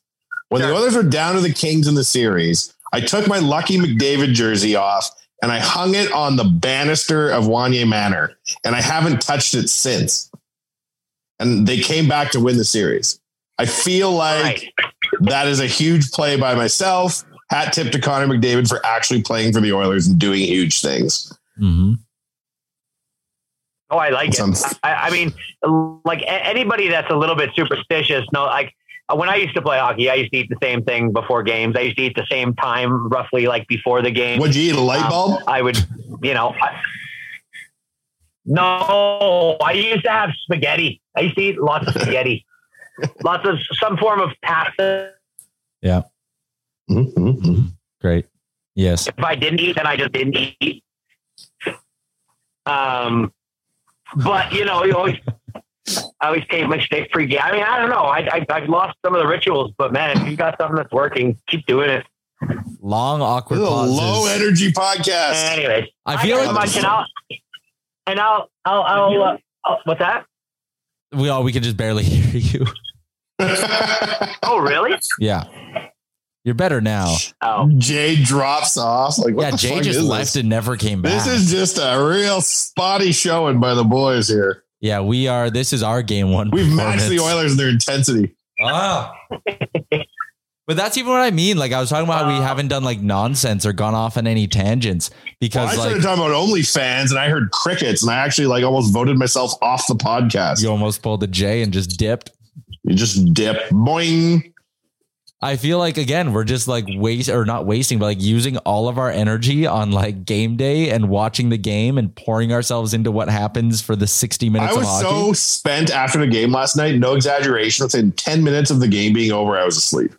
[SPEAKER 6] When sure. the others were down to the Kings in the series, I took my Lucky McDavid jersey off and I hung it on the banister of Wanye Manor, and I haven't touched it since. And they came back to win the series. I feel like right. that is a huge play by myself. Hat tip to Connor McDavid for actually playing for the Oilers and doing huge things.
[SPEAKER 8] Mm-hmm. Oh, I like it. I, I, mean, like anybody that's a little bit superstitious, no, like when I used to play hockey, I used to eat the same thing before games. I used to eat the same time, roughly like before the game.
[SPEAKER 6] Would you eat a light bulb?
[SPEAKER 8] Um, I would, you know. I, no, I used to have spaghetti. I used to eat lots of spaghetti, lots of some form of pasta.
[SPEAKER 5] Yeah. Mm-hmm, mm-hmm. Great. Yes.
[SPEAKER 8] If I didn't eat, then I just didn't eat. Um, but you know, you always, I always take my steak free game. I mean, I don't know. I, I I've lost some of the rituals, but man, if you got something that's working, keep doing it.
[SPEAKER 5] Long awkward
[SPEAKER 6] pauses. low energy podcast.
[SPEAKER 8] Anyways,
[SPEAKER 5] I feel I
[SPEAKER 8] like much, and I'll and I'll I'll, I'll, uh, I'll what's that?
[SPEAKER 5] We all we can just barely hear you.
[SPEAKER 8] oh really?
[SPEAKER 5] Yeah. You're better now.
[SPEAKER 8] Oh.
[SPEAKER 6] Jay drops off. Like, what's the one?
[SPEAKER 5] yeah, Jay just left and never came back.
[SPEAKER 6] This is just a real spotty showing by the boys here.
[SPEAKER 5] Yeah, we are. This is our game one.
[SPEAKER 6] We've matched the Oilers in their intensity.
[SPEAKER 5] Ah. but that's even what I mean. Like I was talking about how we haven't done like nonsense or gone off on any tangents because well,
[SPEAKER 6] I
[SPEAKER 5] started
[SPEAKER 6] like, talking about OnlyFans and I heard crickets and I actually like almost voted myself off the podcast.
[SPEAKER 5] You almost pulled the J and just dipped.
[SPEAKER 6] You just dip, boing.
[SPEAKER 5] I feel like again we're just like waste or not wasting, but like using all of our energy on like game day and watching the game and pouring ourselves into what happens for the sixty minutes.
[SPEAKER 6] I was so spent after the game last night. No exaggeration. Within ten minutes of the game being over, I was asleep.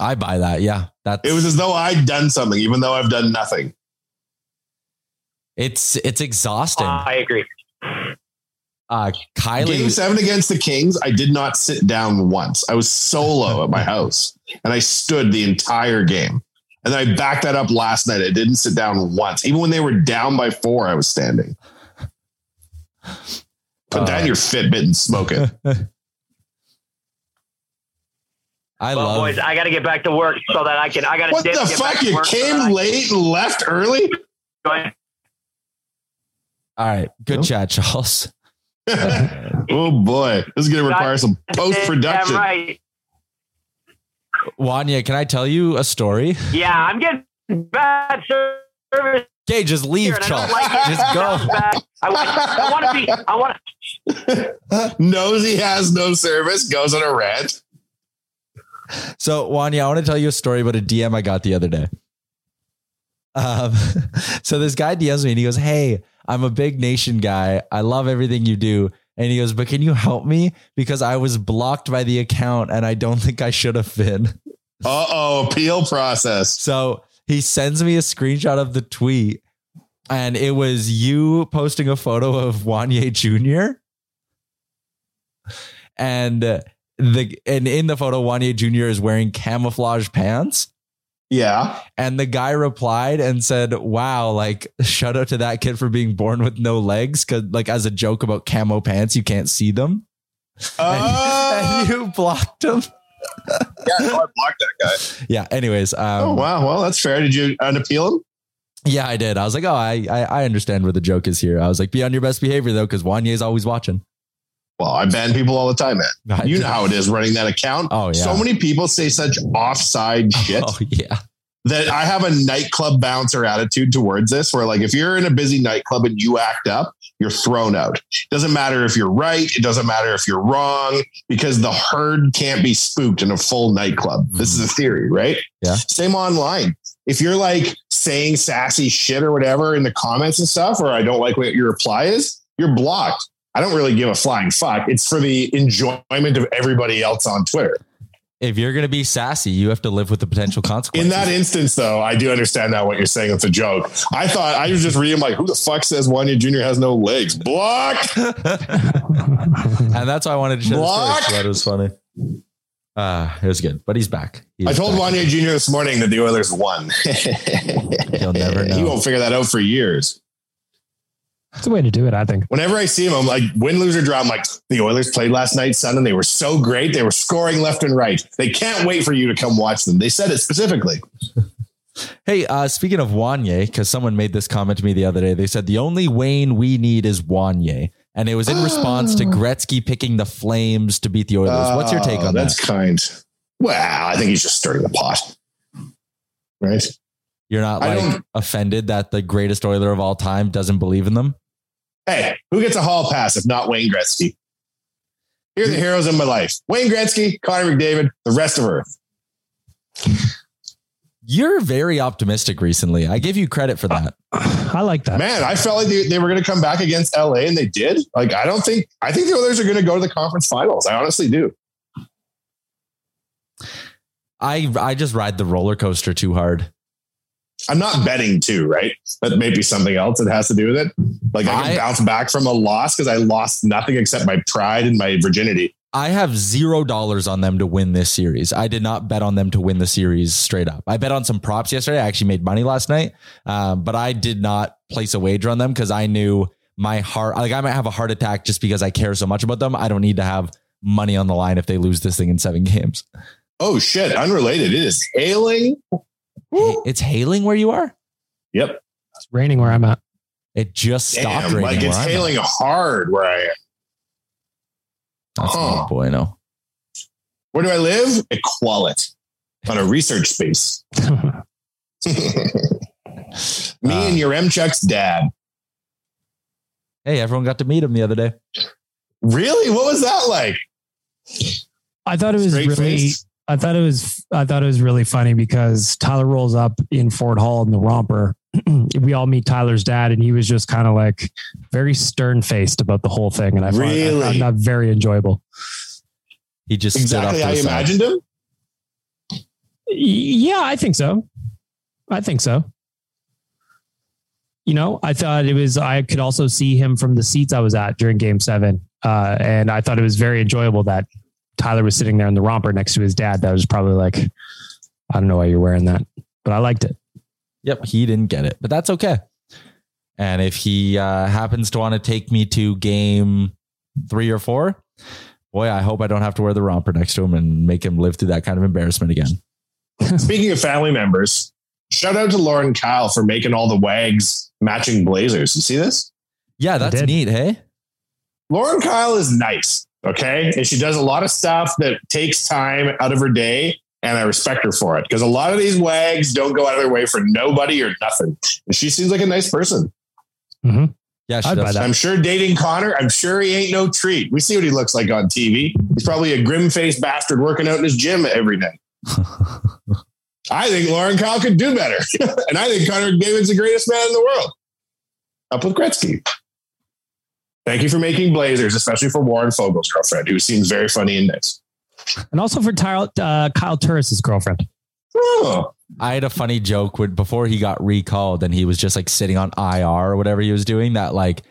[SPEAKER 5] I buy that. Yeah, that
[SPEAKER 6] it was as though I'd done something, even though I've done nothing.
[SPEAKER 5] It's it's exhausting. Uh,
[SPEAKER 8] I agree
[SPEAKER 5] uh, Kylie.
[SPEAKER 6] Game seven against the Kings, I did not sit down once. I was solo at my house and I stood the entire game. And then I backed that up last night. I didn't sit down once. Even when they were down by four, I was standing. Put uh, down your Fitbit and smoke it.
[SPEAKER 5] I
[SPEAKER 8] well,
[SPEAKER 5] love
[SPEAKER 8] boys. I got to get back to work so that I can. I got to.
[SPEAKER 6] What dip, the fuck? You came so late and left early.
[SPEAKER 5] All right, good nope. chat, Charles.
[SPEAKER 6] oh boy, this is going to require some post production.
[SPEAKER 8] Right.
[SPEAKER 5] Wanye, can I tell you a story?
[SPEAKER 8] Yeah, I'm getting bad service.
[SPEAKER 5] Okay, just leave, Charles. Like just go.
[SPEAKER 8] I want, I want to be. I want.
[SPEAKER 6] To... Knows he has no service. Goes on a rant.
[SPEAKER 5] So, Wanye, I want to tell you a story about a DM I got the other day. Um, so this guy DMs me and he goes, "Hey, I'm a big nation guy. I love everything you do. And he goes, but can you help me? Because I was blocked by the account and I don't think I should have been.
[SPEAKER 6] Uh oh, appeal process.
[SPEAKER 5] So he sends me a screenshot of the tweet and it was you posting a photo of Wanye Jr. And the and in the photo, Wanye Jr. is wearing camouflage pants.
[SPEAKER 6] Yeah.
[SPEAKER 5] And the guy replied and said, Wow, like, shout out to that kid for being born with no legs. Cause, like, as a joke about camo pants, you can't see them. Uh, and, and, you blocked him.
[SPEAKER 6] yeah, no, I blocked that guy.
[SPEAKER 5] Yeah. Anyways. Um,
[SPEAKER 6] oh, wow. Well, that's fair. Did you unappeal him?
[SPEAKER 5] Yeah, I did. I was like, oh, I, I, I understand where the joke is here. I was like, be on your best behavior though, because Wanye is always watching.
[SPEAKER 6] Well, I ban people all the time, man. You know how it is running that account.
[SPEAKER 5] Oh, yeah.
[SPEAKER 6] So many people say such offside shit.
[SPEAKER 5] Oh, yeah.
[SPEAKER 6] That I have a nightclub bouncer attitude towards this, where like if you're in a busy nightclub and you act up, you're thrown out. Doesn't matter if you're right. It doesn't matter if you're wrong because the herd can't be spooked in a full nightclub. Mm. This is a theory, right?
[SPEAKER 5] Yeah.
[SPEAKER 6] Same online. If you're like saying sassy shit or whatever in the comments and stuff, or I don't like what your reply is, you're blocked I don't really give a flying fuck. It's for the enjoyment of everybody else on Twitter.
[SPEAKER 5] if you're going to be sassy, you have to live with the potential consequences.
[SPEAKER 6] In that instance, though, I do understand now what you're saying. It's a joke. I thought I was just reading like, who the fuck says Wanye Jr. has no legs? Block.
[SPEAKER 5] and that's why I wanted to share
[SPEAKER 6] Block.
[SPEAKER 5] the story. so That was funny. Uh, it was good, but he's back. He's
[SPEAKER 6] I told
[SPEAKER 5] back.
[SPEAKER 6] Wanye Jr. this morning that the Oilers won.
[SPEAKER 5] He'll never know.
[SPEAKER 6] He won't figure that out for years.
[SPEAKER 7] It's a way to do it, I think.
[SPEAKER 6] Whenever I see him, I'm like, win, lose, or draw. I'm like, the Oilers played last night, son, and they were so great. They were scoring left and right. They can't wait for you to come watch them. They said it specifically.
[SPEAKER 5] Hey, uh, speaking of Wanye, because someone made this comment to me the other day, they said the only Wayne we need is Wanye. And it was in response to Gretzky picking the Flames to beat the Oilers. What's your take
[SPEAKER 6] Oh,
[SPEAKER 5] on
[SPEAKER 6] that's
[SPEAKER 5] that?
[SPEAKER 6] That's kind. Well, I think he's just stirring the pot. Right?
[SPEAKER 5] You're not like offended that the greatest Oiler of all time doesn't believe in them?
[SPEAKER 6] Hey, who gets a hall pass if not Wayne Gretzky? Here are the hmm. heroes of my life Wayne Gretzky, Connor McDavid, the rest of Earth.
[SPEAKER 5] You're very optimistic recently. I give you credit for that.
[SPEAKER 7] I like that.
[SPEAKER 6] Man, I felt like they, they were going to come back against LA and they did. Like, I don't think, I think the others are going to go to the conference finals. I honestly do.
[SPEAKER 5] I I just ride the roller coaster too hard.
[SPEAKER 6] I'm not betting too, right? That may be something else that has to do with it. Like, I can
[SPEAKER 5] I-
[SPEAKER 6] bounce back from a loss because I lost nothing except my pride and my virginity.
[SPEAKER 5] I have zero dollars on them to win this series. I did not bet on them to win the series straight up. I bet on some props yesterday. I actually made money last night, um, but I did not place a wager on them because I knew my heart. Like I might have a heart attack just because I care so much about them. I don't need to have money on the line if they lose this thing in seven games.
[SPEAKER 6] Oh, shit. Unrelated. It is hailing.
[SPEAKER 5] It's hailing where you are.
[SPEAKER 6] Yep.
[SPEAKER 7] It's raining where I'm at.
[SPEAKER 5] It just stopped
[SPEAKER 6] Damn,
[SPEAKER 5] raining.
[SPEAKER 6] like it's
[SPEAKER 5] I'm at.
[SPEAKER 6] hailing hard where I am.
[SPEAKER 5] That's
[SPEAKER 6] Huh.
[SPEAKER 5] not bueno.
[SPEAKER 6] Where do I live? Equality on a research space. Me
[SPEAKER 5] Uh,
[SPEAKER 6] and your Mchuck's dad.
[SPEAKER 5] Hey, everyone got to meet him the other day.
[SPEAKER 6] Really? What was that like?
[SPEAKER 7] I thought it was
[SPEAKER 6] Straight
[SPEAKER 7] really.
[SPEAKER 6] faced?
[SPEAKER 7] I thought it was. I thought it was really funny because Tyler rolls up in Fort Hall in the romper. we all meet Tyler's dad, and he was just kind of like very stern faced about the whole thing, and I found, I
[SPEAKER 6] Really?
[SPEAKER 7] found that very enjoyable.
[SPEAKER 5] He just
[SPEAKER 6] Exactly
[SPEAKER 5] stood
[SPEAKER 6] how
[SPEAKER 5] up to
[SPEAKER 6] you imagined him?
[SPEAKER 7] Yeah, I think so. I think so. You know, I thought it was, I could also see him from the seats I was at during game seven. Uh, and I thought it was very enjoyable that Tyler was sitting there in the romper next to his dad. That was probably like, I don't know why you're wearing that, but I liked it.
[SPEAKER 5] Yep, he didn't get it, but that's okay. And if he uh, happens to want to take me to game three or four, boy, I hope I don't have to wear the romper next to him and make him live through that kind of embarrassment again.
[SPEAKER 6] Speaking of family members, shout out to Lauren Kyle for making all the wags matching blazers. You see this?
[SPEAKER 5] Yeah, that's neat. Hey,
[SPEAKER 6] Lauren Kyle is nice. Okay. And she does a lot of stuff that takes time out of her day. And I respect her for it because a lot of these wags don't go out of their way for nobody or nothing. And she seems like a nice person. Mm-hmm.
[SPEAKER 5] yeah, she
[SPEAKER 7] I'd buy
[SPEAKER 5] does.
[SPEAKER 7] that.
[SPEAKER 6] I'm sure dating Connor, I'm sure he ain't no treat. We see what he looks like on TV. He's probably a grim faced bastard working out in his gym every day. I think Lauren Kyle could do better. and I think Connor McDavid's the greatest man in the world. Up with Gretzky. Thank you for making Blazers, especially for Warren Foegele's girlfriend, who seems very funny and nice.
[SPEAKER 7] And also for Tyler, uh, Kyle Turris' girlfriend.
[SPEAKER 6] Oh,
[SPEAKER 5] I had a funny joke when before he got recalled and he was just like sitting on IR or whatever he was doing. That like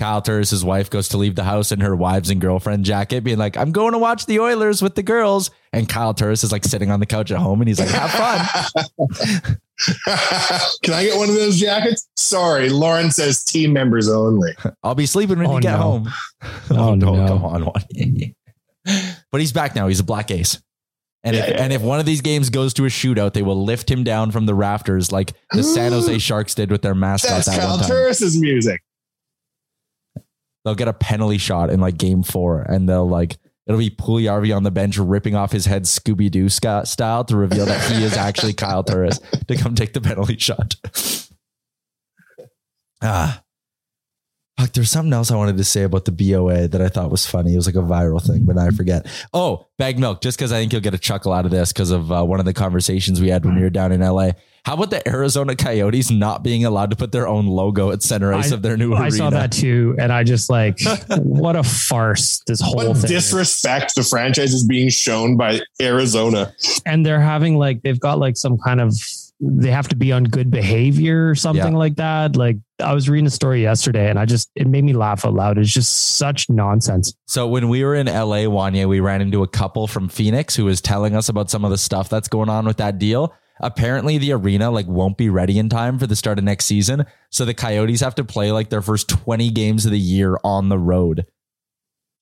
[SPEAKER 5] Kyle Turris' wife goes to leave the house in her wives and girlfriend jacket, being like, "I'm going to watch the Oilers with the girls," and Kyle Turris is like sitting on the couch at home and he's like, "Have fun."
[SPEAKER 6] Can I get one of those jackets? Sorry, Lauren says team members only.
[SPEAKER 5] I'll be sleeping when
[SPEAKER 7] Oh,
[SPEAKER 5] you get
[SPEAKER 7] no.
[SPEAKER 5] home.
[SPEAKER 7] Oh, no.
[SPEAKER 5] come on, one. but he's back now. He's a black ace. And if
[SPEAKER 6] Yeah, yeah.
[SPEAKER 5] and if one of these games goes to a shootout, they will lift him down from the rafters like the San Jose Sharks did with their mascot
[SPEAKER 6] That's
[SPEAKER 5] that
[SPEAKER 6] Kyle
[SPEAKER 5] one time.
[SPEAKER 6] Turris's music.
[SPEAKER 5] They'll get a penalty shot in like game four, and they'll like it'll be Puljujärvi on the bench ripping off his head Scooby Doo style to reveal that he is actually Kyle Turris to come take the penalty shot. ah, fuck. There's something else I wanted to say about the BOA that I thought was funny. It was like a viral thing, but now I forget. Oh, Baggedmilk. Just because I think you'll get a chuckle out of this because of uh, one of the conversations we had when we were down in LA. How about the Arizona Coyotes not being allowed to put their own logo at center ice
[SPEAKER 7] I,
[SPEAKER 5] of their new
[SPEAKER 7] I
[SPEAKER 5] arena?
[SPEAKER 7] saw that too, and I just like, what a farce this whole
[SPEAKER 6] What
[SPEAKER 7] thing. is.
[SPEAKER 6] disrespect the franchise is being shown by Arizona.
[SPEAKER 7] and they're having like they've got like some kind of they have to be on good behavior or something
[SPEAKER 5] Yeah.
[SPEAKER 7] like that. Like I was reading a story yesterday and I just it made me laugh out loud. It's just such nonsense.
[SPEAKER 5] So when we were in LA, Wanye, we ran into a couple from Phoenix who was telling us about some of the stuff that's going on with that deal. Apparently the arena like won't be ready in time for the start of next season. So the Coyotes have to play like their first 20 games of the year on the road.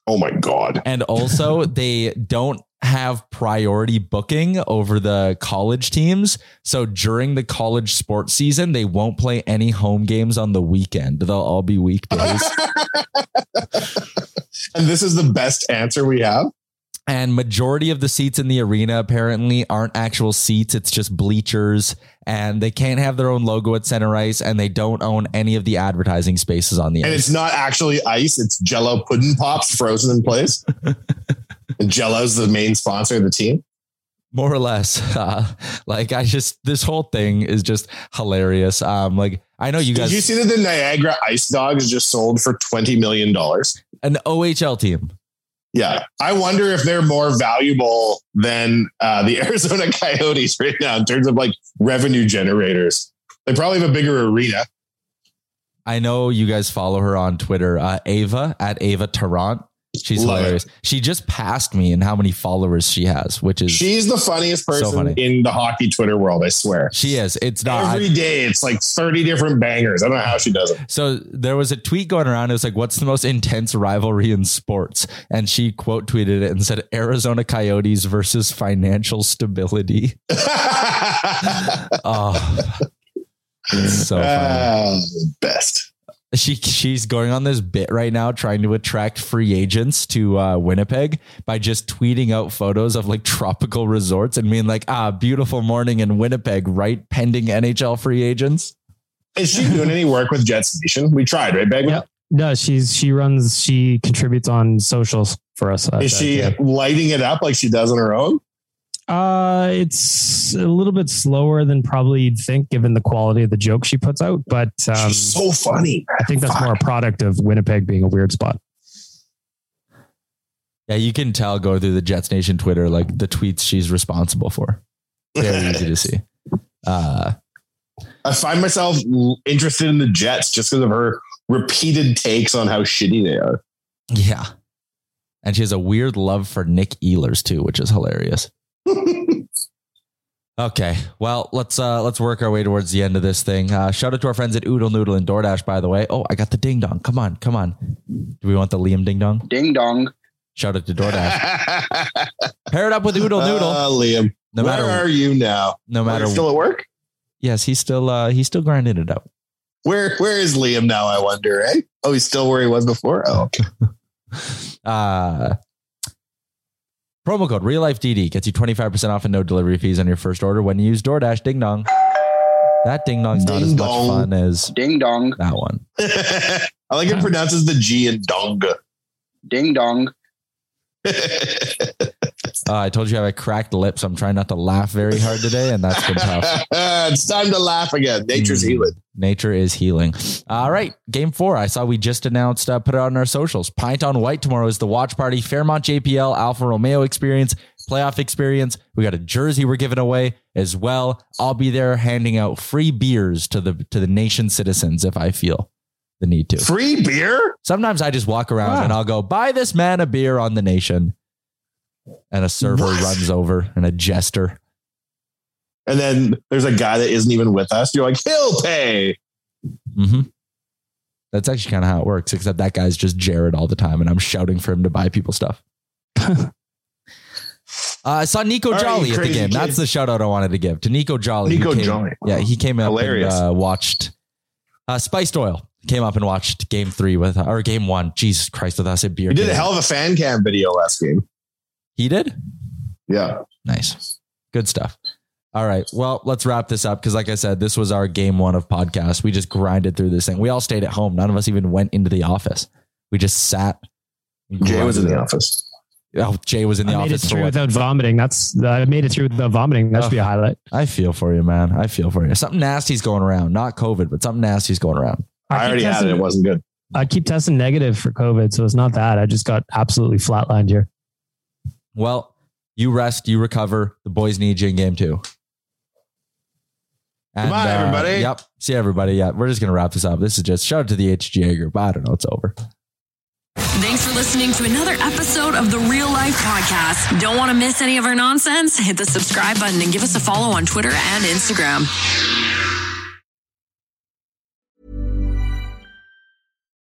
[SPEAKER 6] Oh my god.
[SPEAKER 5] And also they don't have priority booking over the college teams. So during the college sports season, they won't play any home games on the weekend. They'll all be weekdays.
[SPEAKER 6] And this is the best answer we have.
[SPEAKER 5] And majority of the seats in the arena apparently aren't actual seats. It's just bleachers. And they can't have their own logo at center ice and they don't own any of the advertising spaces on the
[SPEAKER 6] And
[SPEAKER 5] ice.
[SPEAKER 6] it's not actually ice, it's Jello pudding pops frozen in place. and Jello's the main sponsor of the team.
[SPEAKER 5] more or less. Uh, like i just this whole thing is just hilarious. Um like i know you guys
[SPEAKER 6] Did you see that the Niagara Ice Dogs just sold for $20 million?
[SPEAKER 5] an ohl team
[SPEAKER 6] Yeah. I wonder if they're more valuable than uh, the Arizona Coyotes right now in terms of like revenue generators. They probably have a bigger arena.
[SPEAKER 5] i know you guys follow her on twitter uh, ava at ava tarrant she's
[SPEAKER 6] Love it.
[SPEAKER 5] hilarious she just passed me in how many followers she has which is
[SPEAKER 6] She's the funniest person
[SPEAKER 5] funny.
[SPEAKER 6] in the hockey Twitter world, I swear.
[SPEAKER 5] she is it's not
[SPEAKER 6] Every day it's like 30 different bangers. I don't know how she does it.
[SPEAKER 5] So there was a tweet going around. It was like, "What's the most intense rivalry in sports?" And she quote tweeted it and said, "Arizona Coyotes versus financial stability." oh, so funny.
[SPEAKER 6] Ah, best.
[SPEAKER 5] She she's going on this bit right now, trying to attract free agents to uh, Winnipeg by just tweeting out photos of like tropical resorts and being like, "Ah, beautiful morning in Winnipeg, right? Pending NHL free agents."
[SPEAKER 6] Is she doing any work with Jets Nation? We tried, right, Bagman?
[SPEAKER 7] Yep. No, she's she runs she contributes on socials for us.
[SPEAKER 6] Is she
[SPEAKER 7] Uh,
[SPEAKER 6] lighting it up like she does on her own?
[SPEAKER 7] Uh, it's a little bit slower than probably you'd think, given the quality of the joke she puts out. But um,
[SPEAKER 6] She's so funny.
[SPEAKER 7] I think that's more a product of Winnipeg being a weird spot.
[SPEAKER 5] Yeah, you can tell go through the Jets Nation Twitter, like the tweets she's responsible for. Very easy to see. Uh,
[SPEAKER 6] I find myself interested in the Jets just because of her repeated takes on how shitty they are.
[SPEAKER 5] yeah. And she has a weird love for Nick Ehlers too, which is hilarious. Okay, well let's uh let's work our way towards the end of this thing. Uh, shout out to our friends at Oodle Noodle and DoorDash, by the way. Oh, I got the ding dong. Come on, come on. Do we want the Liam ding dong?
[SPEAKER 9] Ding dong.
[SPEAKER 5] Shout out to DoorDash. Pair it up with Oodle Noodle.
[SPEAKER 6] Uh, Liam,
[SPEAKER 5] No matter where
[SPEAKER 6] are you now?
[SPEAKER 5] no matter
[SPEAKER 6] Are you still at work?
[SPEAKER 5] yes, he's still uh he's still grinding it out.
[SPEAKER 6] Where Where is Liam now? I wonder. Eh? Oh, he's still where he was before. Oh, okay.
[SPEAKER 5] Uh, promo code Real Life DD gets you 25% off and no delivery fees on your first order when you use DoorDash Ding Dong. That ding dong's not as
[SPEAKER 6] Ding
[SPEAKER 5] much fun as
[SPEAKER 9] Ding dong.
[SPEAKER 5] that one.
[SPEAKER 6] I like it pronounces the G in donga.
[SPEAKER 9] Ding dong.
[SPEAKER 5] Uh, I told you I have a cracked lip, so I'm trying not to laugh very hard today, and that's been tough.
[SPEAKER 6] it's time to laugh again. Nature's
[SPEAKER 5] Mm.
[SPEAKER 6] healing.
[SPEAKER 5] Nature is healing. All right, game four. I saw we just announced, uh, put it on our socials. Pint on Whyte tomorrow is the watch party. Fairmont JPL Alfa Romeo experience, playoff experience. We got a jersey we're giving away as well. I'll be there handing out free beers to the to the nation citizens if I feel the need to.
[SPEAKER 6] Free beer?
[SPEAKER 5] Sometimes I just walk around
[SPEAKER 7] Wow.
[SPEAKER 5] and I'll go buy this man a beer on the nation, and a server
[SPEAKER 6] What?
[SPEAKER 5] runs over and a jester.
[SPEAKER 6] And then there's a guy that isn't even with us. You're like, he'll pay.
[SPEAKER 5] hmm That's actually kind of how it works, except that guy's just Jared all the time, and I'm shouting for him to buy people stuff. uh, I saw Nico
[SPEAKER 6] All right,
[SPEAKER 5] Jolly
[SPEAKER 6] you
[SPEAKER 5] at the game.
[SPEAKER 6] kid.
[SPEAKER 5] That's the shout out I wanted to give to Nico Jolly.
[SPEAKER 6] Nico
[SPEAKER 5] came-
[SPEAKER 6] Jolly.
[SPEAKER 5] Yeah, he came up
[SPEAKER 6] Hilarious.
[SPEAKER 5] and uh, watched uh, Spiced Oil. Came up and watched game three with, or game one. Jesus Christ, with us at beer.
[SPEAKER 6] We did a hell of a fan cam video last game.
[SPEAKER 5] He did?
[SPEAKER 6] Yeah.
[SPEAKER 5] Nice. Good stuff. All right. Well, let's wrap this up because, like I said, this was our game one of podcast. We just grinded through this thing. We all stayed at home. None of us even went into the office. We just sat.
[SPEAKER 6] Jay was in the office.
[SPEAKER 5] Oh, Jay was in the
[SPEAKER 7] I made it
[SPEAKER 5] office for
[SPEAKER 7] through without vomiting. That's I made it through without vomiting. That should be a highlight.
[SPEAKER 5] I feel for you, man. I feel for you. Something nasty's going around. Not COVID, but something nasty's going around.
[SPEAKER 6] I
[SPEAKER 7] keep
[SPEAKER 6] already had it. It wasn't good.
[SPEAKER 7] I keep testing negative for COVID, so it's not that. I just got absolutely flatlined here.
[SPEAKER 5] Well, you rest, you recover. The boys need you in game two. And,
[SPEAKER 6] Goodbye,
[SPEAKER 5] uh,
[SPEAKER 6] everybody.
[SPEAKER 5] Yep. See everybody. Yeah. We're just going to wrap this up. This is just shout out to the HGA group. I don't know. It's over.
[SPEAKER 2] Thanks for listening to another episode of the Real Life Podcast. Don't want to miss any of our nonsense? Hit the subscribe button and give us a follow on Twitter and Instagram.